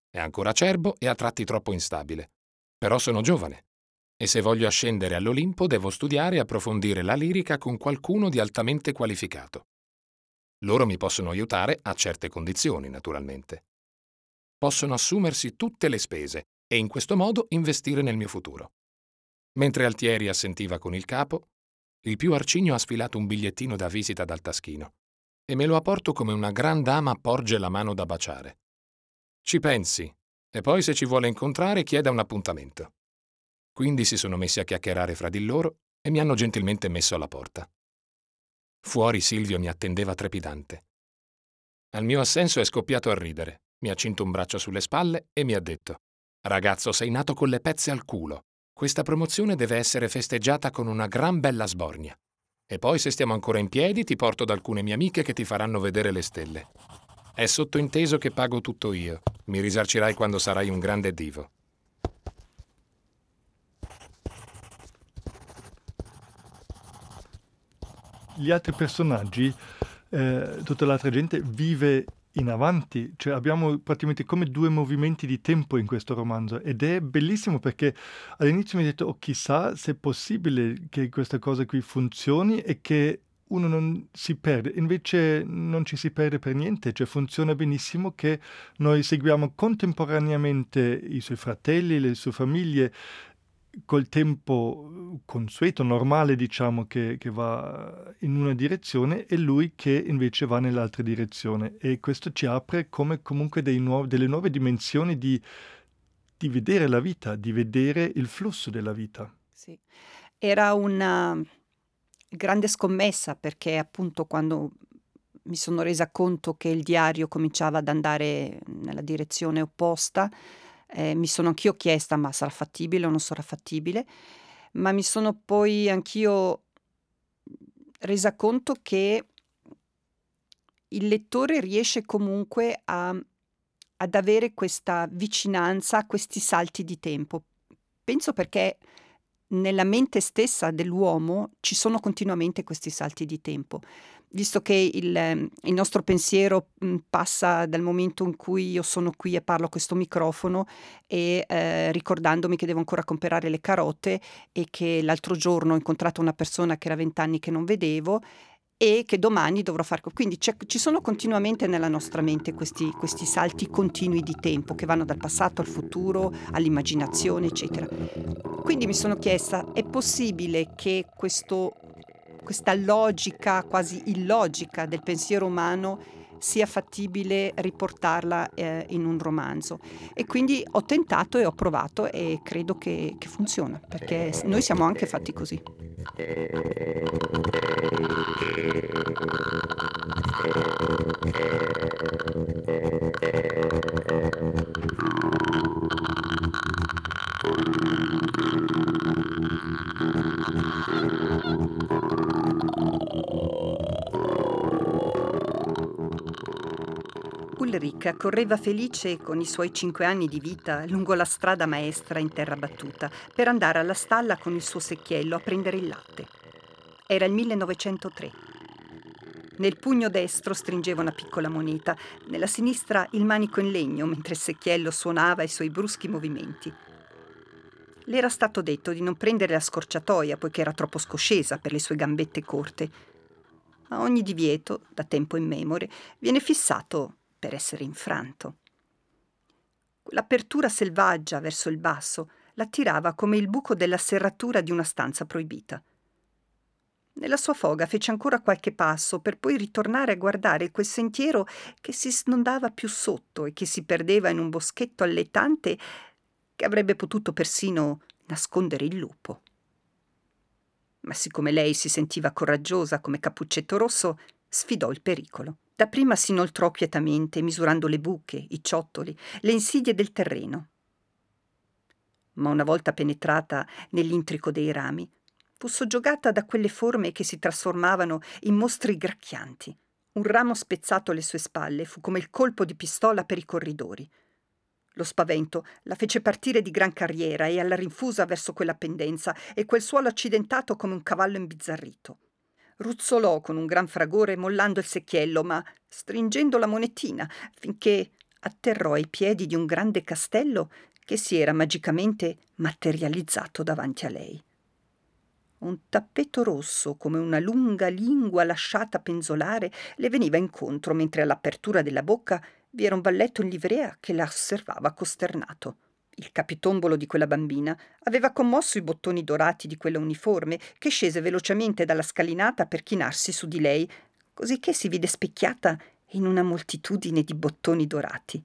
È ancora acerbo e a tratti troppo instabile. Però sono giovane e se voglio ascendere all'Olimpo devo studiare e approfondire la lirica con qualcuno di altamente qualificato. Loro mi possono aiutare a certe condizioni, naturalmente. Possono assumersi tutte le spese e in questo modo investire nel mio futuro. Mentre Altieri assentiva con il capo, il più arcigno ha sfilato un bigliettino da visita dal taschino e me lo ha porto come una gran dama porge la mano da baciare. Ci pensi, e poi se ci vuole incontrare chieda un appuntamento. Quindi si sono messi a chiacchierare fra di loro e mi hanno gentilmente messo alla porta. Fuori Silvio mi attendeva trepidante. Al mio assenso è scoppiato a ridere, mi ha cinto un braccio sulle spalle e mi ha detto Ragazzo, sei nato con le pezze al culo. Questa promozione deve essere festeggiata con una gran bella sbornia. E poi se stiamo ancora in piedi ti porto da alcune mie amiche che ti faranno vedere le stelle. È sottointeso che pago tutto io. Mi risarcirai quando sarai un grande divo. Gli altri personaggi, eh, tutta l'altra gente vive in avanti, cioè abbiamo praticamente come due movimenti di tempo in questo romanzo ed è bellissimo perché all'inizio mi ho detto oh chissà se è possibile che questa cosa qui funzioni e che uno non si perde, invece non ci si perde per niente, cioè funziona benissimo che noi seguiamo contemporaneamente i suoi fratelli, le sue famiglie, col tempo consueto, normale, diciamo, che, che, va in una direzione e lui che invece va nell'altra direzione. E questo ci apre come comunque nuovi, delle nuove dimensioni di, di, vedere la vita, di vedere il flusso della vita. Sì, era una grande scommessa perché appunto quando mi sono resa conto che il diario cominciava ad andare nella direzione opposta, eh, mi sono anch'io chiesta ma sarà fattibile o non sarà fattibile, ma mi sono poi anch'io resa conto che il lettore riesce comunque a, ad avere questa vicinanza a questi salti di tempo. Penso perché nella mente stessa dell'uomo ci sono continuamente questi salti di tempo. Visto che il, ehm, il nostro pensiero mh, passa dal momento in cui io sono qui e parlo a questo microfono e eh, ricordandomi che devo ancora comprare le carote e che l'altro giorno ho incontrato una persona che era vent'anni che non vedevo e che domani dovrò fare. Quindi ci sono continuamente nella nostra mente questi, questi, salti continui di tempo che vanno dal passato al futuro, all'immaginazione, eccetera. Quindi mi sono chiesta, è possibile che questo, questa logica quasi illogica del pensiero umano sia fattibile riportarla eh, in un romanzo. E quindi ho tentato e ho provato e credo che, che funziona, perché noi siamo anche fatti così. Ulrich correva felice con i suoi cinque anni di vita lungo la strada maestra in terra battuta per andare alla stalla con il suo secchiello a prendere il latte. Era il 1903. Nel pugno destro stringeva una piccola moneta, nella sinistra il manico in legno mentre il secchiello suonava i suoi bruschi movimenti. Le era stato detto di non prendere la scorciatoia poiché era troppo scoscesa per le sue gambette corte. A ogni divieto, da tempo in memoria, viene fissato per essere infranto. L'apertura selvaggia verso il basso l'attirava come il buco della serratura di una stanza proibita. Nella sua foga fece ancora qualche passo per poi ritornare a guardare quel sentiero che si snodava più sotto e che si perdeva in un boschetto alletante che avrebbe potuto persino nascondere il lupo. Ma siccome lei si sentiva coraggiosa come Cappuccetto Rosso, sfidò il pericolo. Dapprima si inoltrò quietamente, misurando le buche, i ciottoli, le insidie del terreno. Ma una volta penetrata nell'intrico dei rami, fu soggiogata da quelle forme che si trasformavano in mostri gracchianti. Un ramo spezzato alle sue spalle fu come il colpo di pistola per i corridori. Lo spavento la fece partire di gran carriera e alla rinfusa verso quella pendenza e quel suolo accidentato come un cavallo imbizzarrito ruzzolò con un gran fragore mollando il secchiello, ma stringendo la monetina finché atterrò ai piedi di un grande castello che si era magicamente materializzato davanti a lei. Un tappeto rosso, come una lunga lingua lasciata penzolare, le veniva incontro, mentre all'apertura della bocca vi era un valletto in livrea che la osservava costernato. Il capitombolo di quella bambina aveva commosso i bottoni dorati di quella uniforme che scese velocemente dalla scalinata per chinarsi su di lei, cosicché si vide specchiata in una moltitudine di bottoni dorati.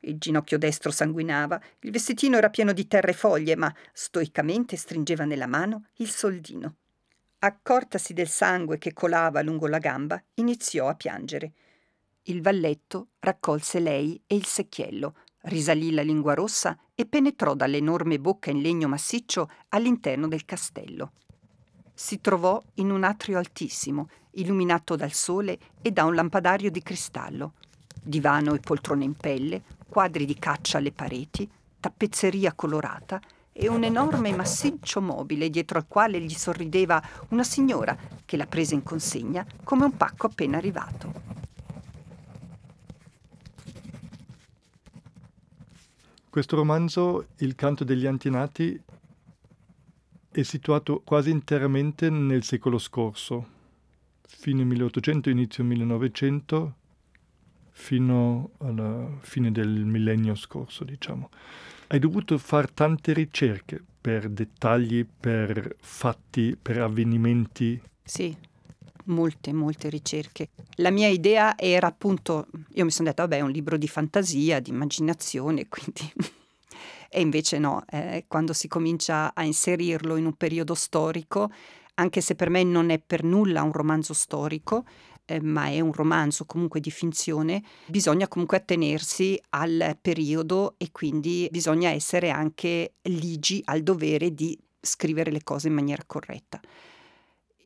Il ginocchio destro sanguinava, il vestitino era pieno di terre e foglie, ma stoicamente stringeva nella mano il soldino. Accortasi del sangue che colava lungo la gamba, iniziò a piangere. Il valletto raccolse lei e il secchiello, risalì la lingua rossa e penetrò dall'enorme bocca in legno massiccio all'interno del castello. Si trovò in un atrio altissimo, illuminato dal sole e da un lampadario di cristallo. Divano e poltrone in pelle, quadri di caccia alle pareti, tappezzeria colorata e un enorme massiccio mobile dietro al quale gli sorrideva una signora che la prese in consegna come un pacco appena arrivato. Questo romanzo, Il canto degli antenati, è situato quasi interamente nel secolo scorso, fine 1800, inizio 1900, fino alla fine del millennio scorso, diciamo. Hai dovuto fare tante ricerche per dettagli, per fatti, per avvenimenti. Sì, molte, molte ricerche. La mia idea era appunto, io mi sono detta, vabbè, è un libro di fantasia, di immaginazione, <laughs> quindi... e invece no, eh, quando si comincia a inserirlo in un periodo storico, anche se per me non è per nulla un romanzo storico, eh, ma è un romanzo comunque di finzione, bisogna comunque attenersi al periodo e quindi bisogna essere anche ligi al dovere di scrivere le cose in maniera corretta.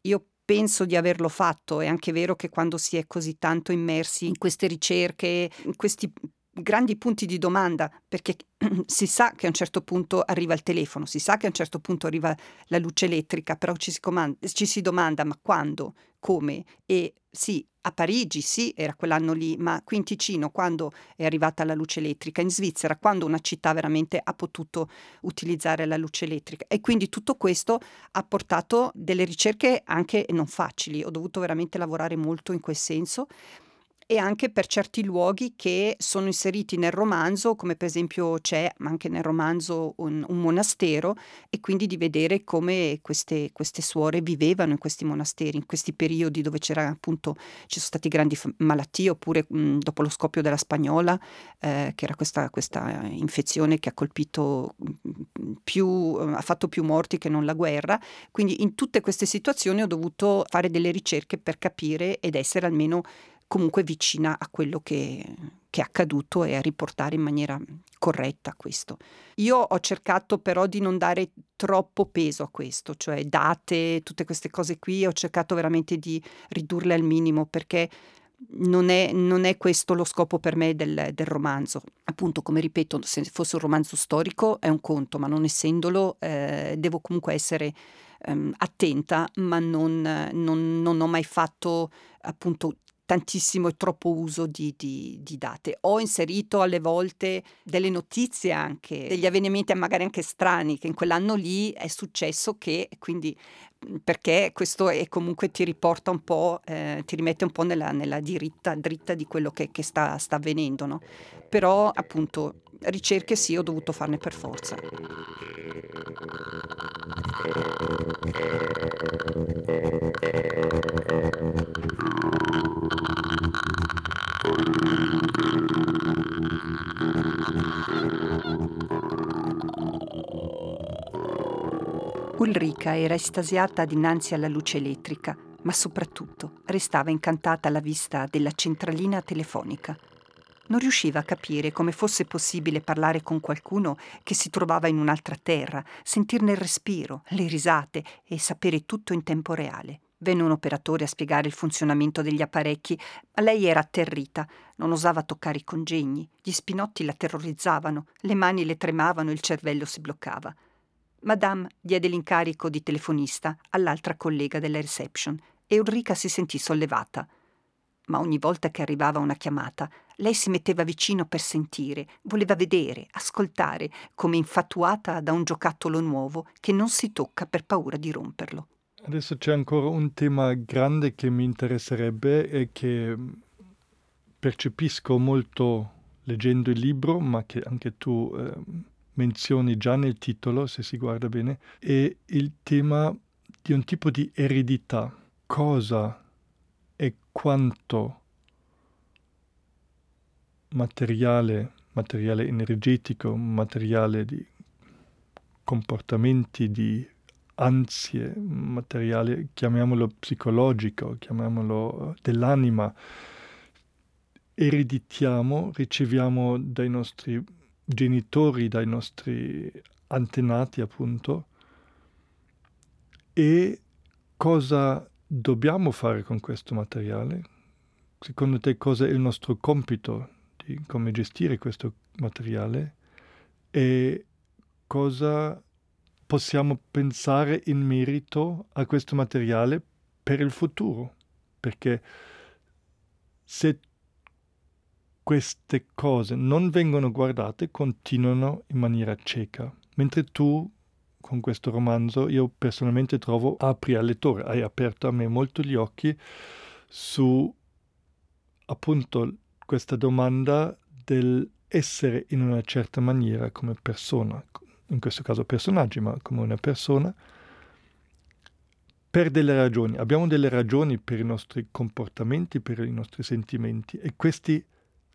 Io penso di averlo fatto. È anche vero che quando si è così tanto immersi in queste ricerche, in questi grandi punti di domanda, perché <clears throat> si sa che a un certo punto arriva il telefono, si sa che a un certo punto arriva la luce elettrica, però ci si, comanda, ci si domanda ma quando, come e sì, a Parigi sì, era quell'anno lì, ma qui in Ticino quando è arrivata la luce elettrica, in Svizzera quando una città veramente ha potuto utilizzare la luce elettrica. E quindi tutto questo ha portato delle ricerche anche non facili, ho dovuto veramente lavorare molto in quel senso e anche per certi luoghi che sono inseriti nel romanzo, come per esempio c'è anche nel romanzo un, un monastero, e quindi di vedere come queste, queste, suore vivevano in questi monasteri, in questi periodi dove c'era appunto, ci sono stati grandi f- malattie, oppure mh, dopo lo scoppio della spagnola, eh, che era questa, questa, infezione che ha colpito più, ha fatto più morti che non la guerra. Quindi in tutte queste situazioni ho dovuto fare delle ricerche per capire ed essere almeno comunque vicina a quello che, che, è accaduto e a riportare in maniera corretta questo. Io ho cercato però di non dare troppo peso a questo, cioè date, tutte queste cose qui, ho cercato veramente di ridurle al minimo perché non è, non è, questo lo scopo per me del, del, romanzo. Appunto, come ripeto, se fosse un romanzo storico è un conto, ma non essendolo, eh, devo comunque essere ehm, attenta, ma non, non, non, ho mai fatto appunto tantissimo e troppo uso di, di, di, date. Ho inserito alle volte delle notizie anche, degli avvenimenti magari anche strani, che in quell'anno lì è successo che, quindi perché questo è comunque ti riporta un po', eh, ti rimette un po' nella, nella diritta, dritta di quello che, che sta, sta, avvenendo, no? Però appunto ricerche sì, ho dovuto farne per forza. Ulrica era estasiata dinanzi alla luce elettrica, ma soprattutto restava incantata alla vista della centralina telefonica. Non riusciva a capire come fosse possibile parlare con qualcuno che si trovava in un'altra terra, sentirne il respiro, le risate e sapere tutto in tempo reale. Venne un operatore a spiegare il funzionamento degli apparecchi, ma lei era atterrita, non osava toccare i congegni, gli spinotti la terrorizzavano, le mani le tremavano il cervello si bloccava. Madame diede l'incarico di telefonista all'altra collega della reception e Ulrica si sentì sollevata. Ma ogni volta che arrivava una chiamata, lei si metteva vicino per sentire, voleva vedere, ascoltare, come infatuata da un giocattolo nuovo che non si tocca per paura di romperlo. Adesso c'è ancora un tema grande che mi interesserebbe e che percepisco molto leggendo il libro, ma che anche tu eh, menzioni già nel titolo, se si guarda bene, è il tema di un tipo di eredità. Cosa e quanto materiale, materiale energetico, materiale di comportamenti, di ansie, materiale, chiamiamolo psicologico, chiamiamolo dell'anima, ereditiamo, riceviamo dai nostri genitori, dai nostri antenati appunto, e cosa dobbiamo fare con questo materiale? Secondo te cosa è il nostro compito di come gestire questo materiale e cosa possiamo pensare in merito a questo materiale per il futuro? Perché se queste cose non vengono guardate, continuano in maniera cieca. Mentre tu, con questo romanzo, io personalmente trovo, apri al lettore, hai aperto a me molto gli occhi su appunto questa domanda del essere in una certa maniera come persona, in questo caso personaggi, ma come una persona, per delle ragioni. Abbiamo delle ragioni per i nostri comportamenti, per i nostri sentimenti e questi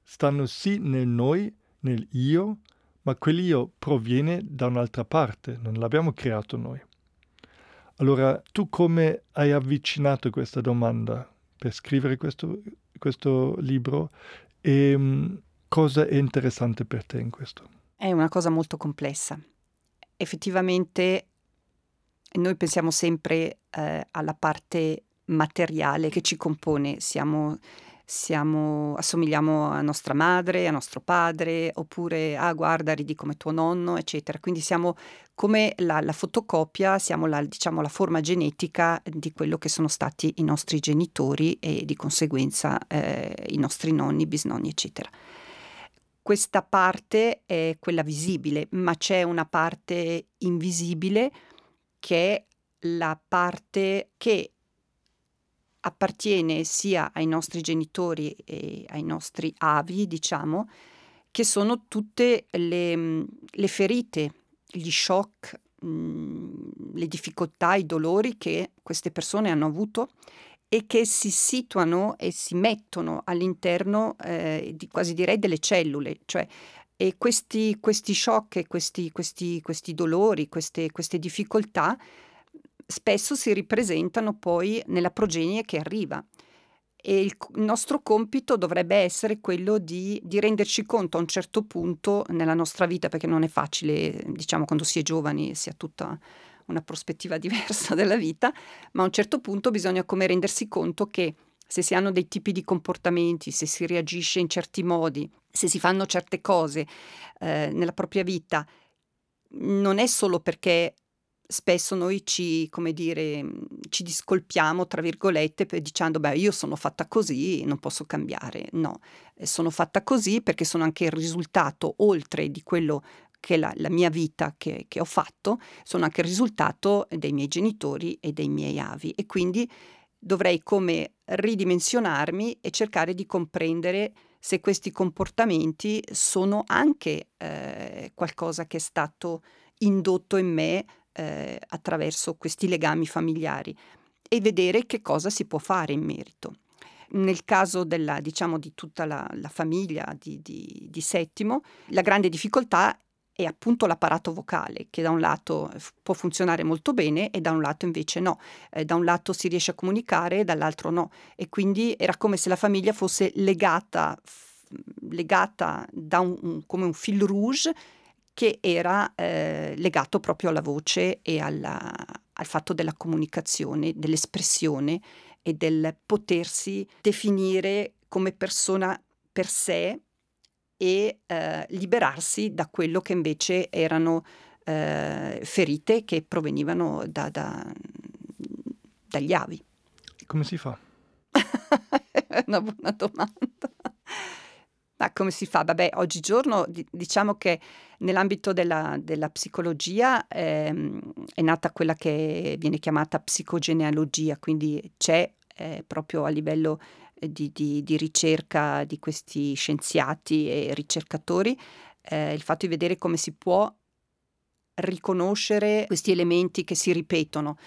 stanno sì nel noi, nel io, ma quell'io proviene da un'altra parte, non l'abbiamo creato noi. Allora, tu come hai avvicinato questa domanda per scrivere questo, questo libro e um, cosa è interessante per te in questo? È una cosa molto complessa. Effettivamente noi pensiamo sempre eh, alla parte materiale che ci compone, siamo siamo, assomigliamo a nostra madre, a nostro padre, oppure ah guarda ridi come tuo nonno, eccetera. Quindi siamo come la, la fotocopia, siamo la, diciamo, la forma genetica di quello che sono stati i nostri genitori e di conseguenza eh, i nostri nonni, bisnonni, eccetera. Questa parte è quella visibile, ma c'è una parte invisibile che è la parte che appartiene sia ai nostri genitori e ai nostri avi, diciamo, che sono tutte le, le ferite, gli shock, mh, le difficoltà, i dolori che queste persone hanno avuto e che si situano e si mettono all'interno eh, di, quasi direi delle cellule, cioè e questi, questi shock questi, questi, questi dolori, queste, queste difficoltà spesso si ripresentano poi nella progenie che arriva. E il, nostro compito dovrebbe essere quello di, di, renderci conto a un certo punto nella nostra vita, perché non è facile, diciamo, quando si è giovani si ha tutta una prospettiva <laughs> diversa della vita, ma a un certo punto bisogna come rendersi conto che se si hanno dei tipi di comportamenti, se si reagisce in certi modi, se si fanno certe cose eh, nella propria vita, non è solo perché spesso noi ci, come dire, mhmm, ci discolpiamo, tra virgolette, dicendo, beh, io sono fatta così, non posso cambiare. No, eh, sono fatta così perché sono anche il risultato, oltre di quello che è la, la mia vita che, che ho fatto, sono anche il risultato dei miei genitori e dei miei avi. E quindi dovrei come ridimensionarmi e cercare di comprendere se questi comportamenti sono anche eh, qualcosa che è stato indotto in me eh, attraverso questi legami familiari e vedere che cosa si può fare in merito. Nel caso della, diciamo, di tutta la, la famiglia di, di, di Settimo, la grande difficoltà è appunto l'apparato vocale, che da un lato può funzionare molto bene e da un lato invece no. Eh, da un lato si riesce a comunicare e dall'altro no. E quindi era come se la famiglia fosse legata, legata da un, un, come un fil rouge che era eh, legato proprio alla voce e alla, al fatto della comunicazione, dell'espressione e del potersi definire come persona per sé e eh, liberarsi da quello che invece erano eh, ferite che provenivano da, da, dagli avi. Come si fa? È <laughs> una buona domanda. Ma come si fa? Vabbè, oggigiorno diciamo che nell'ambito della, della psicologia ehm, è nata quella che viene chiamata psicogenealogia, quindi c'è eh, proprio a livello eh, di, di, di, ricerca di questi scienziati e ricercatori eh, il fatto di vedere come si può riconoscere questi elementi che si ripetono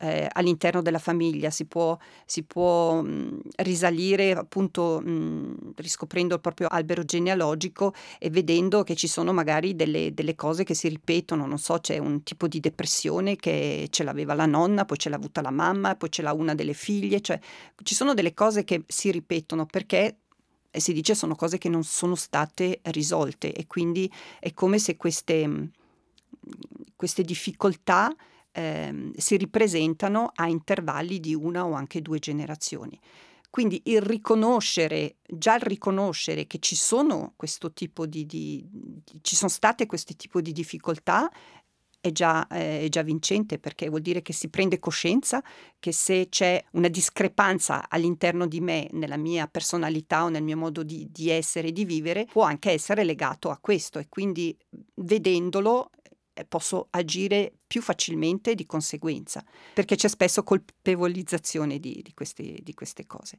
eh, all'interno della famiglia, si può, si può mh, risalire appunto mh, riscoprendo il proprio albero genealogico e vedendo che ci sono magari delle, delle, cose che si ripetono, non so, c'è un tipo di depressione che ce l'aveva la nonna, poi ce l'ha avuta la mamma, poi ce l'ha una delle figlie, cioè ci sono delle cose che si ripetono perché e si dice sono cose che non sono state risolte. E quindi è come se queste, queste difficoltà eh, si ripresentano a intervalli di una o anche due generazioni. Quindi il riconoscere, già il riconoscere che ci sono questo tipo di, di, ci sono state questo tipo di difficoltà è già, eh, è già, vincente perché vuol dire che si prende coscienza che se c'è una discrepanza all'interno di me, nella mia personalità o nel mio modo di, di essere e di vivere, può anche essere legato a questo e quindi vedendolo posso agire più facilmente di conseguenza, perché c'è spesso colpevolizzazione di, di, queste, di queste, cose.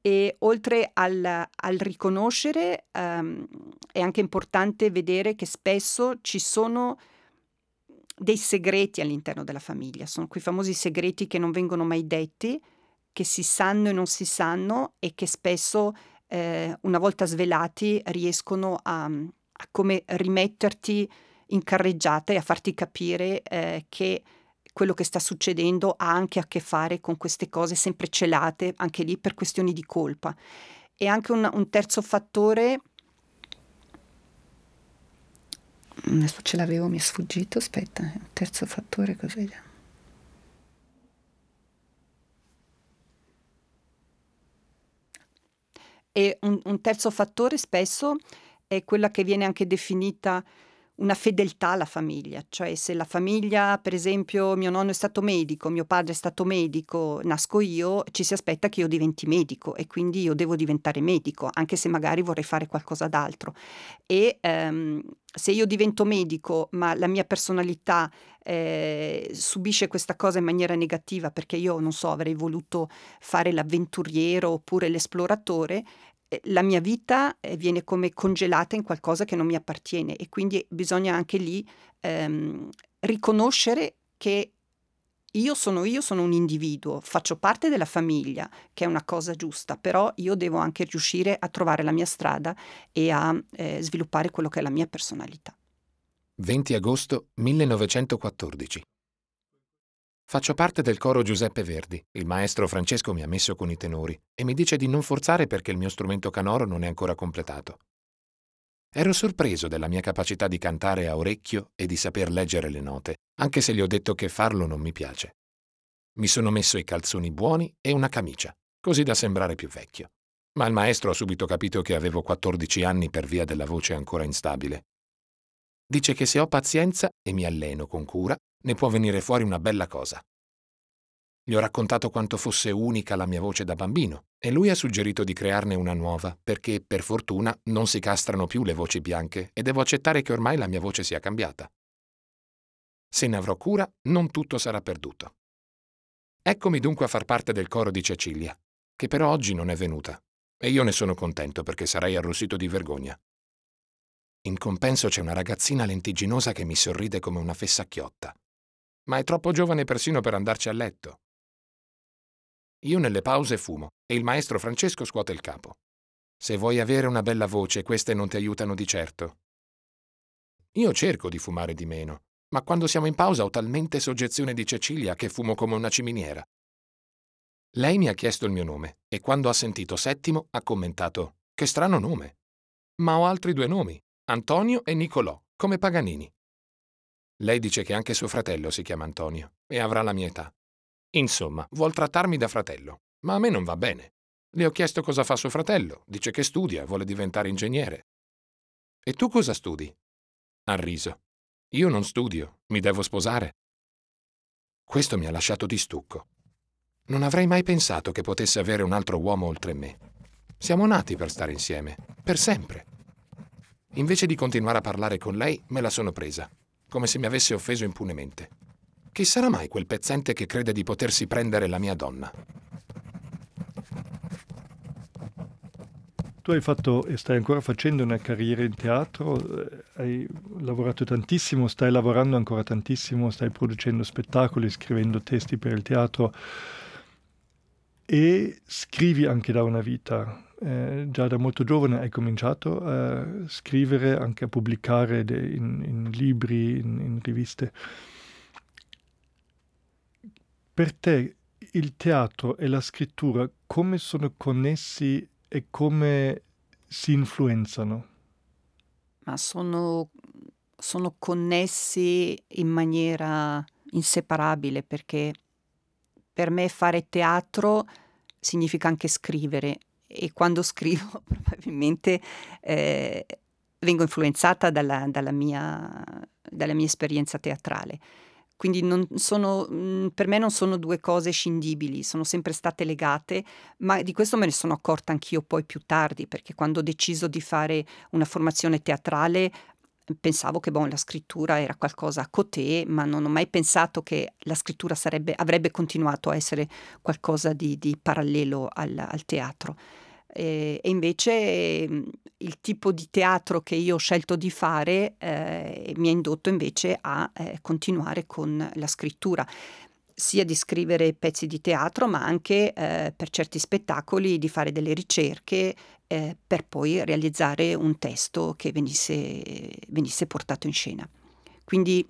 E oltre al, al riconoscere um, è anche importante vedere che spesso ci sono dei segreti all'interno della famiglia, sono quei famosi segreti che non vengono mai detti, che si sanno e non si sanno e che spesso eh, una volta svelati riescono a, a come rimetterti in carreggiata e a farti capire eh, che quello che sta succedendo ha anche a che fare con queste cose sempre celate, anche lì per questioni di colpa. E anche un, un terzo fattore, adesso ce l'avevo, mi è sfuggito, aspetta, eh, un terzo fattore cos'era? E un, un terzo fattore spesso è quella che viene anche definita una fedeltà alla famiglia, cioè se la famiglia, per esempio, mio nonno è stato medico, mio padre è stato medico, nasco io, ci si aspetta che io diventi medico e quindi io devo diventare medico, anche se magari vorrei fare qualcosa d'altro. E ehm, se io divento medico, ma la mia personalità eh, subisce questa cosa in maniera negativa perché io, non so, avrei voluto fare l'avventuriero oppure l'esploratore, la mia vita eh, viene come congelata in qualcosa che non mi appartiene e quindi bisogna anche lì ehm, riconoscere che io sono io, sono un individuo, faccio parte della famiglia, che è una cosa giusta, però io devo anche riuscire a trovare la mia strada e a eh, sviluppare quello che è la mia personalità. 20 agosto 1914 Faccio parte del coro Giuseppe Verdi. Il maestro Francesco mi ha messo con i tenori e mi dice di non forzare perché il mio strumento canoro non è ancora completato. Ero sorpreso della mia capacità di cantare a orecchio e di saper leggere le note, anche se gli ho detto che farlo non mi piace. Mi sono messo i calzoni buoni e una camicia, così da sembrare più vecchio. Ma il maestro ha subito capito che avevo 14 anni per via della voce ancora instabile. Dice che se ho pazienza e mi alleno con cura, ne può venire fuori una bella cosa. Gli ho raccontato quanto fosse unica la mia voce da bambino e lui ha suggerito di crearne una nuova perché, per fortuna, non si castrano più le voci bianche e devo accettare che ormai la mia voce sia cambiata. Se ne avrò cura, non tutto sarà perduto. Eccomi dunque a far parte del coro di Cecilia, che però oggi non è venuta, e io ne sono contento perché sarei arrossito di vergogna. In compenso c'è una ragazzina lentigginosa che mi sorride come una fessacchiotta ma è troppo giovane persino per andarci a letto. Io nelle pause fumo e il maestro Francesco scuote il capo. Se vuoi avere una bella voce, queste non ti aiutano di certo. Io cerco di fumare di meno, ma quando siamo in pausa ho talmente soggezione di Cecilia che fumo come una ciminiera. Lei mi ha chiesto il mio nome e quando ha sentito Settimo ha commentato Che strano nome. Ma ho altri due nomi, Antonio e Nicolò, come Paganini. Lei dice che anche suo fratello si chiama Antonio e avrà la mia età. Insomma, vuol trattarmi da fratello, ma a me non va bene. Le ho chiesto cosa fa suo fratello, dice che studia, vuole diventare ingegnere. E tu cosa studi? Ha riso. Io non studio, mi devo sposare. Questo mi ha lasciato di stucco. Non avrei mai pensato che potesse avere un altro uomo oltre me. Siamo nati per stare insieme, per sempre. Invece di continuare a parlare con lei, me la sono presa come se mi avesse offeso impunemente. Chi sarà mai quel pezzente che crede di potersi prendere la mia donna? Tu hai fatto e stai ancora facendo una carriera in teatro, eh, hai lavorato tantissimo, stai lavorando ancora tantissimo, stai producendo spettacoli, scrivendo testi per il teatro e scrivi anche da una vita eh, già da molto giovane hai cominciato a scrivere, anche a pubblicare de, in, in, libri, in, in riviste. Per te il teatro e la scrittura come sono connessi e come si influenzano? Ma sono, sono connessi in maniera inseparabile perché per me fare teatro significa anche scrivere e quando scrivo <laughs> probabilmente eh, vengo influenzata dalla, dalla, mia, dalla, mia, esperienza teatrale. Quindi sono, mm, per me non sono due cose scindibili, sono sempre state legate, ma di questo me ne sono accorta anch'io poi più tardi, perché quando ho deciso di fare una formazione teatrale pensavo che bon, la scrittura era qualcosa a cotè, ma non ho mai pensato che la scrittura sarebbe, avrebbe continuato a essere qualcosa di, di parallelo al, al teatro. E, e invece mhmm, il tipo di teatro che io ho scelto di fare eh, mi ha indotto invece a eh, continuare con la scrittura sia di scrivere pezzi di teatro, ma anche eh, per certi spettacoli di fare delle ricerche eh, per poi realizzare un testo che venisse, venisse portato in scena. Quindi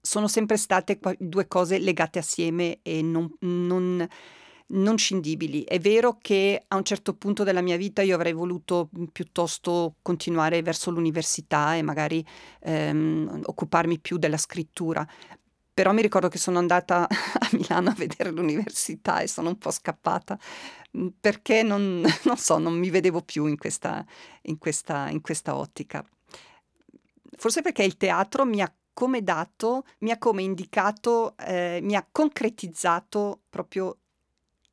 sono sempre state due cose legate assieme e non, non non scindibili. È vero che a un certo punto della mia vita io avrei voluto piuttosto continuare verso l'università e magari ehm, occuparmi più della scrittura, però mi ricordo che sono andata <laughs> a Milano a vedere l'università e sono un po' scappata mm, perché non, <laughs> non so, non mi vedevo più in questa, in questa, in questa ottica. Forse perché il teatro mi ha come dato, mi ha come indicato, eh, mi ha concretizzato proprio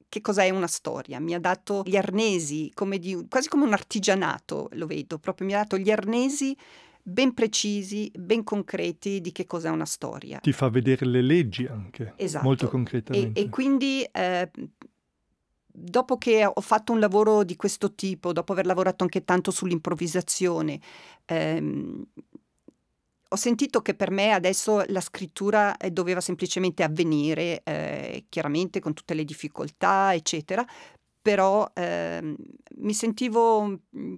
che cos'è una storia, mi ha dato gli arnesi, come di, quasi come un artigianato, lo vedo, proprio mi ha dato gli arnesi ben precisi, ben concreti di che cos'è una storia. Ti fa vedere le leggi anche, esatto. molto concretamente. E, e quindi eh, dopo che ho fatto un lavoro di questo tipo, dopo aver lavorato anche tanto sull'improvvisazione, ehm, ho sentito che per me adesso la scrittura eh, doveva semplicemente avvenire, eh, chiaramente con tutte le difficoltà, eccetera, però eh, mi sentivo mm,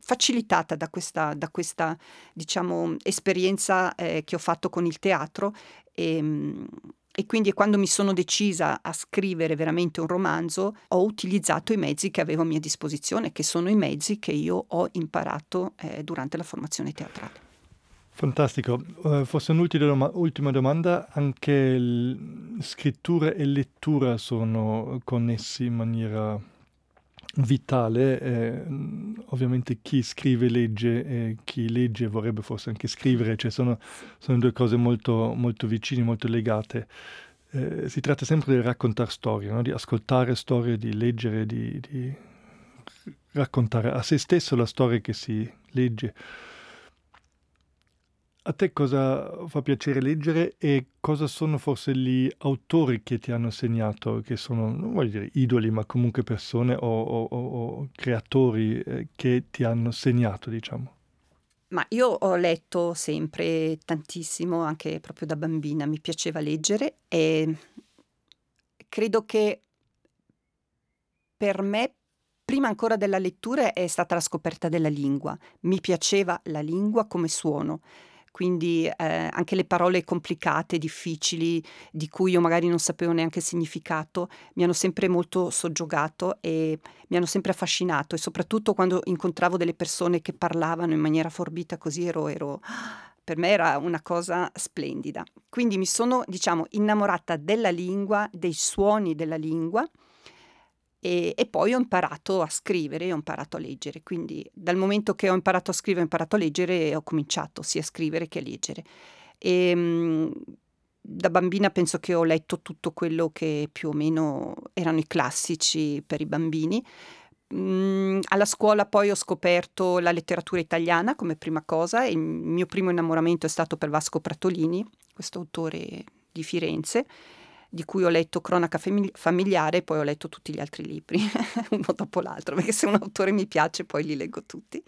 facilitata da questa, da questa diciamo, esperienza eh, che ho fatto con il teatro e, mm, e quindi quando mi sono decisa a scrivere veramente un romanzo ho utilizzato i mezzi che avevo a mia disposizione, che sono i mezzi che io ho imparato eh, durante la formazione teatrale. Fantastico. Uh, forse un'ultima domanda, anche l- scrittura e lettura sono connessi in maniera vitale. Eh, ovviamente chi scrive legge e chi legge vorrebbe forse anche scrivere, cioè sono, sono due cose molto, molto vicine, molto legate. Eh, si tratta sempre di raccontare storie, no? di ascoltare storie, di leggere, di, di raccontare a se stesso la storia che si legge. A te cosa fa piacere leggere e cosa sono forse gli autori che ti hanno segnato, che sono, non voglio dire idoli, ma comunque persone o, o, o creatori eh, che ti hanno segnato, diciamo? Ma io ho letto sempre tantissimo, anche proprio da bambina, mi piaceva leggere e credo che per me prima ancora della lettura è stata la scoperta della lingua. Mi piaceva la lingua come suono quindi eh, anche le parole complicate, difficili, di cui io magari non sapevo neanche il significato, mi hanno sempre molto soggiogato e mi hanno sempre affascinato e soprattutto quando incontravo delle persone che parlavano in maniera forbita così ero, ero per me era una cosa splendida. Quindi mi sono, diciamo, innamorata della lingua, dei suoni della lingua e, e, poi ho imparato a scrivere, ho imparato a leggere, quindi dal momento che ho imparato a scrivere, ho imparato a leggere, ho cominciato sia a scrivere che a leggere. E, ehm, da bambina penso che ho letto tutto quello che più o meno erano i classici per i bambini. Mm, alla scuola poi ho scoperto la letteratura italiana come prima cosa e il mio primo innamoramento è stato per Vasco Pratolini, questo autore di Firenze di cui ho letto Cronaca familiare e poi ho letto tutti gli altri libri, <laughs> uno dopo l'altro, perché se un autore mi piace poi li leggo tutti.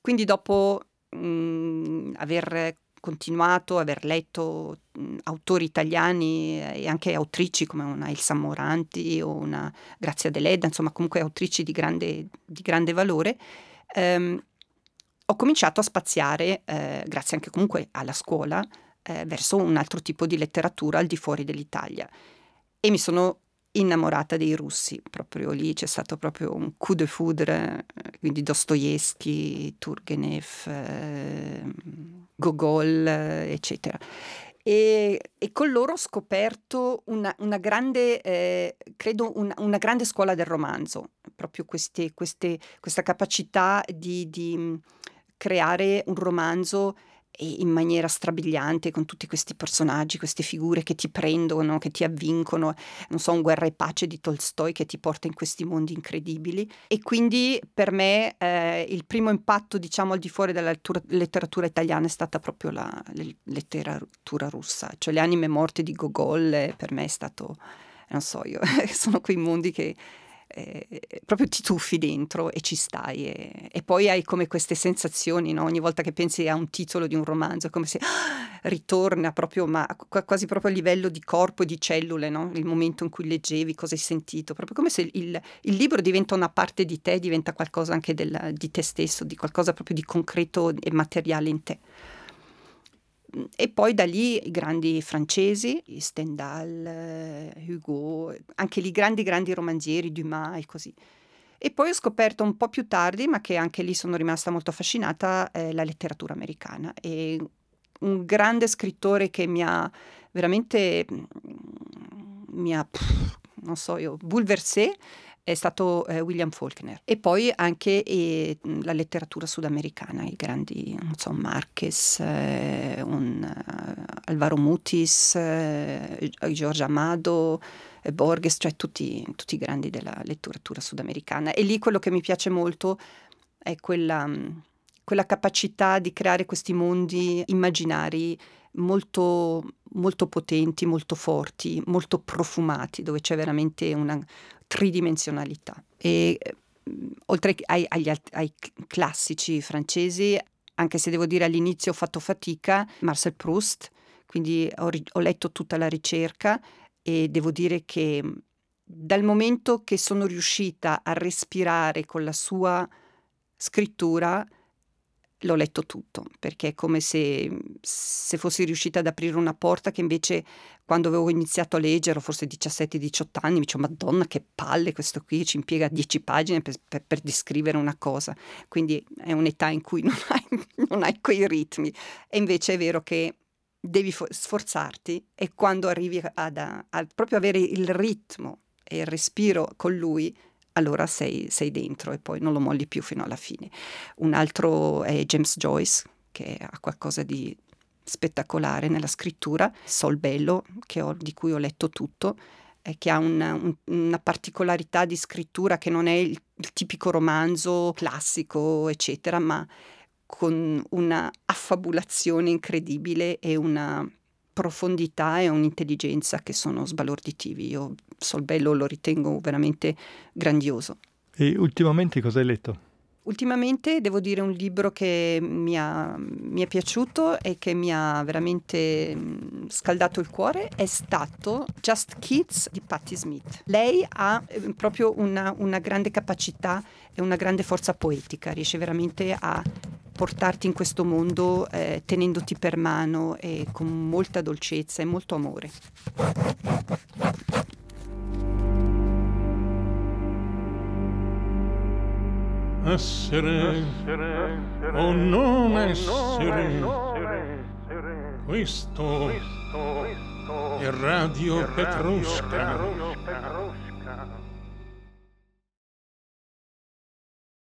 Quindi dopo mh, mm, aver continuato, aver letto mh, mm, autori italiani e anche autrici come una Elsa Moranti o una Grazia Deledda, insomma comunque autrici di grande, di grande valore, ehm, ho cominciato a spaziare, eh, grazie anche comunque alla scuola, eh, verso un altro tipo di letteratura al di fuori dell'Italia. E mi sono innamorata dei russi, proprio lì c'è stato proprio un coup de foudre, eh, quindi Dostoevsky, Turgenev, eh, Gogol, eccetera. E, e, con loro ho scoperto una, una grande, eh, credo, una, una, grande scuola del romanzo, proprio queste, queste, questa capacità di, di creare un romanzo in maniera strabiliante con tutti questi personaggi, queste figure che ti prendono, che ti avvincono, non so, un Guerra e pace di Tolstoi che ti porta in questi mondi incredibili. E quindi per me eh, il primo impatto, diciamo, al di fuori della letteratura italiana è stata proprio la, la letteratura russa, cioè le anime morte di Gogol, eh, per me è stato, non so, io <laughs> sono quei mondi che eh, proprio ti tuffi dentro e ci stai e, e poi hai come queste sensazioni no? ogni volta che pensi a un titolo di un romanzo è come se ah, <gasps> ritorna proprio ma quasi proprio a livello di corpo e di cellule no? il momento in cui leggevi cosa hai sentito proprio come se il, il libro diventa una parte di te diventa qualcosa anche del, di te stesso di qualcosa proprio di concreto e materiale in te e poi da lì i grandi francesi, Stendhal, Hugo, anche lì grandi grandi romanzieri, Dumas e così. E poi ho scoperto un po' più tardi, ma che anche lì sono rimasta molto affascinata, eh, la letteratura americana. E un grande scrittore che mi ha veramente mm, mi ha, non so io, bulversé è stato eh, William Faulkner e poi anche eh, la letteratura sudamericana, i grandi, non so, Marquez, eh, un, uh, Alvaro Mutis, eh, Giorgio Amado, eh, Borges, cioè tutti, tutti, i grandi della letteratura sudamericana. E lì quello che mi piace molto è quella, quella capacità di creare questi mondi immaginari molto, molto potenti, molto forti, molto profumati, dove c'è veramente una tridimensionalità. E oltre ai, agli, ai classici francesi, anche se devo dire all'inizio ho fatto fatica, Marcel Proust, quindi ho, ho letto tutta la ricerca e devo dire che dal momento che sono riuscita a respirare con la sua scrittura, l'ho letto tutto, perché è come se, se, fossi riuscita ad aprire una porta che invece quando avevo iniziato a leggere, forse 17-18 anni, mi dicevo, madonna che palle questo qui, ci impiega 10 pagine per, per, per descrivere una cosa. Quindi è un'età in cui <laughs> non hai, non hai quei ritmi. E invece è vero che devi sforzarti e quando arrivi ad, a, a proprio avere il ritmo e il respiro con lui, allora sei, sei, dentro e poi non lo molli più fino alla fine. Un altro è James Joyce, che ha qualcosa di spettacolare nella scrittura, Sol Bello, ho, di cui ho letto tutto, eh, che ha una, un, una, particolarità di scrittura che non è il, il tipico romanzo classico, eccetera, ma con una affabulazione incredibile e una profondità e un'intelligenza che sono sbalorditivi. Io Solbello lo ritengo veramente grandioso. E ultimamente cosa hai letto? Ultimamente devo dire un libro che mi, ha, mi è piaciuto e che mi ha veramente scaldato il cuore è stato Just Kids di Patti Smith. Lei ha eh, proprio una, una grande capacità e una grande forza poetica, riesce veramente a portarti in questo mondo eh, tenendoti per mano e con molta dolcezza e molto amore. Essere o non essere, questo è Radio Petrusca.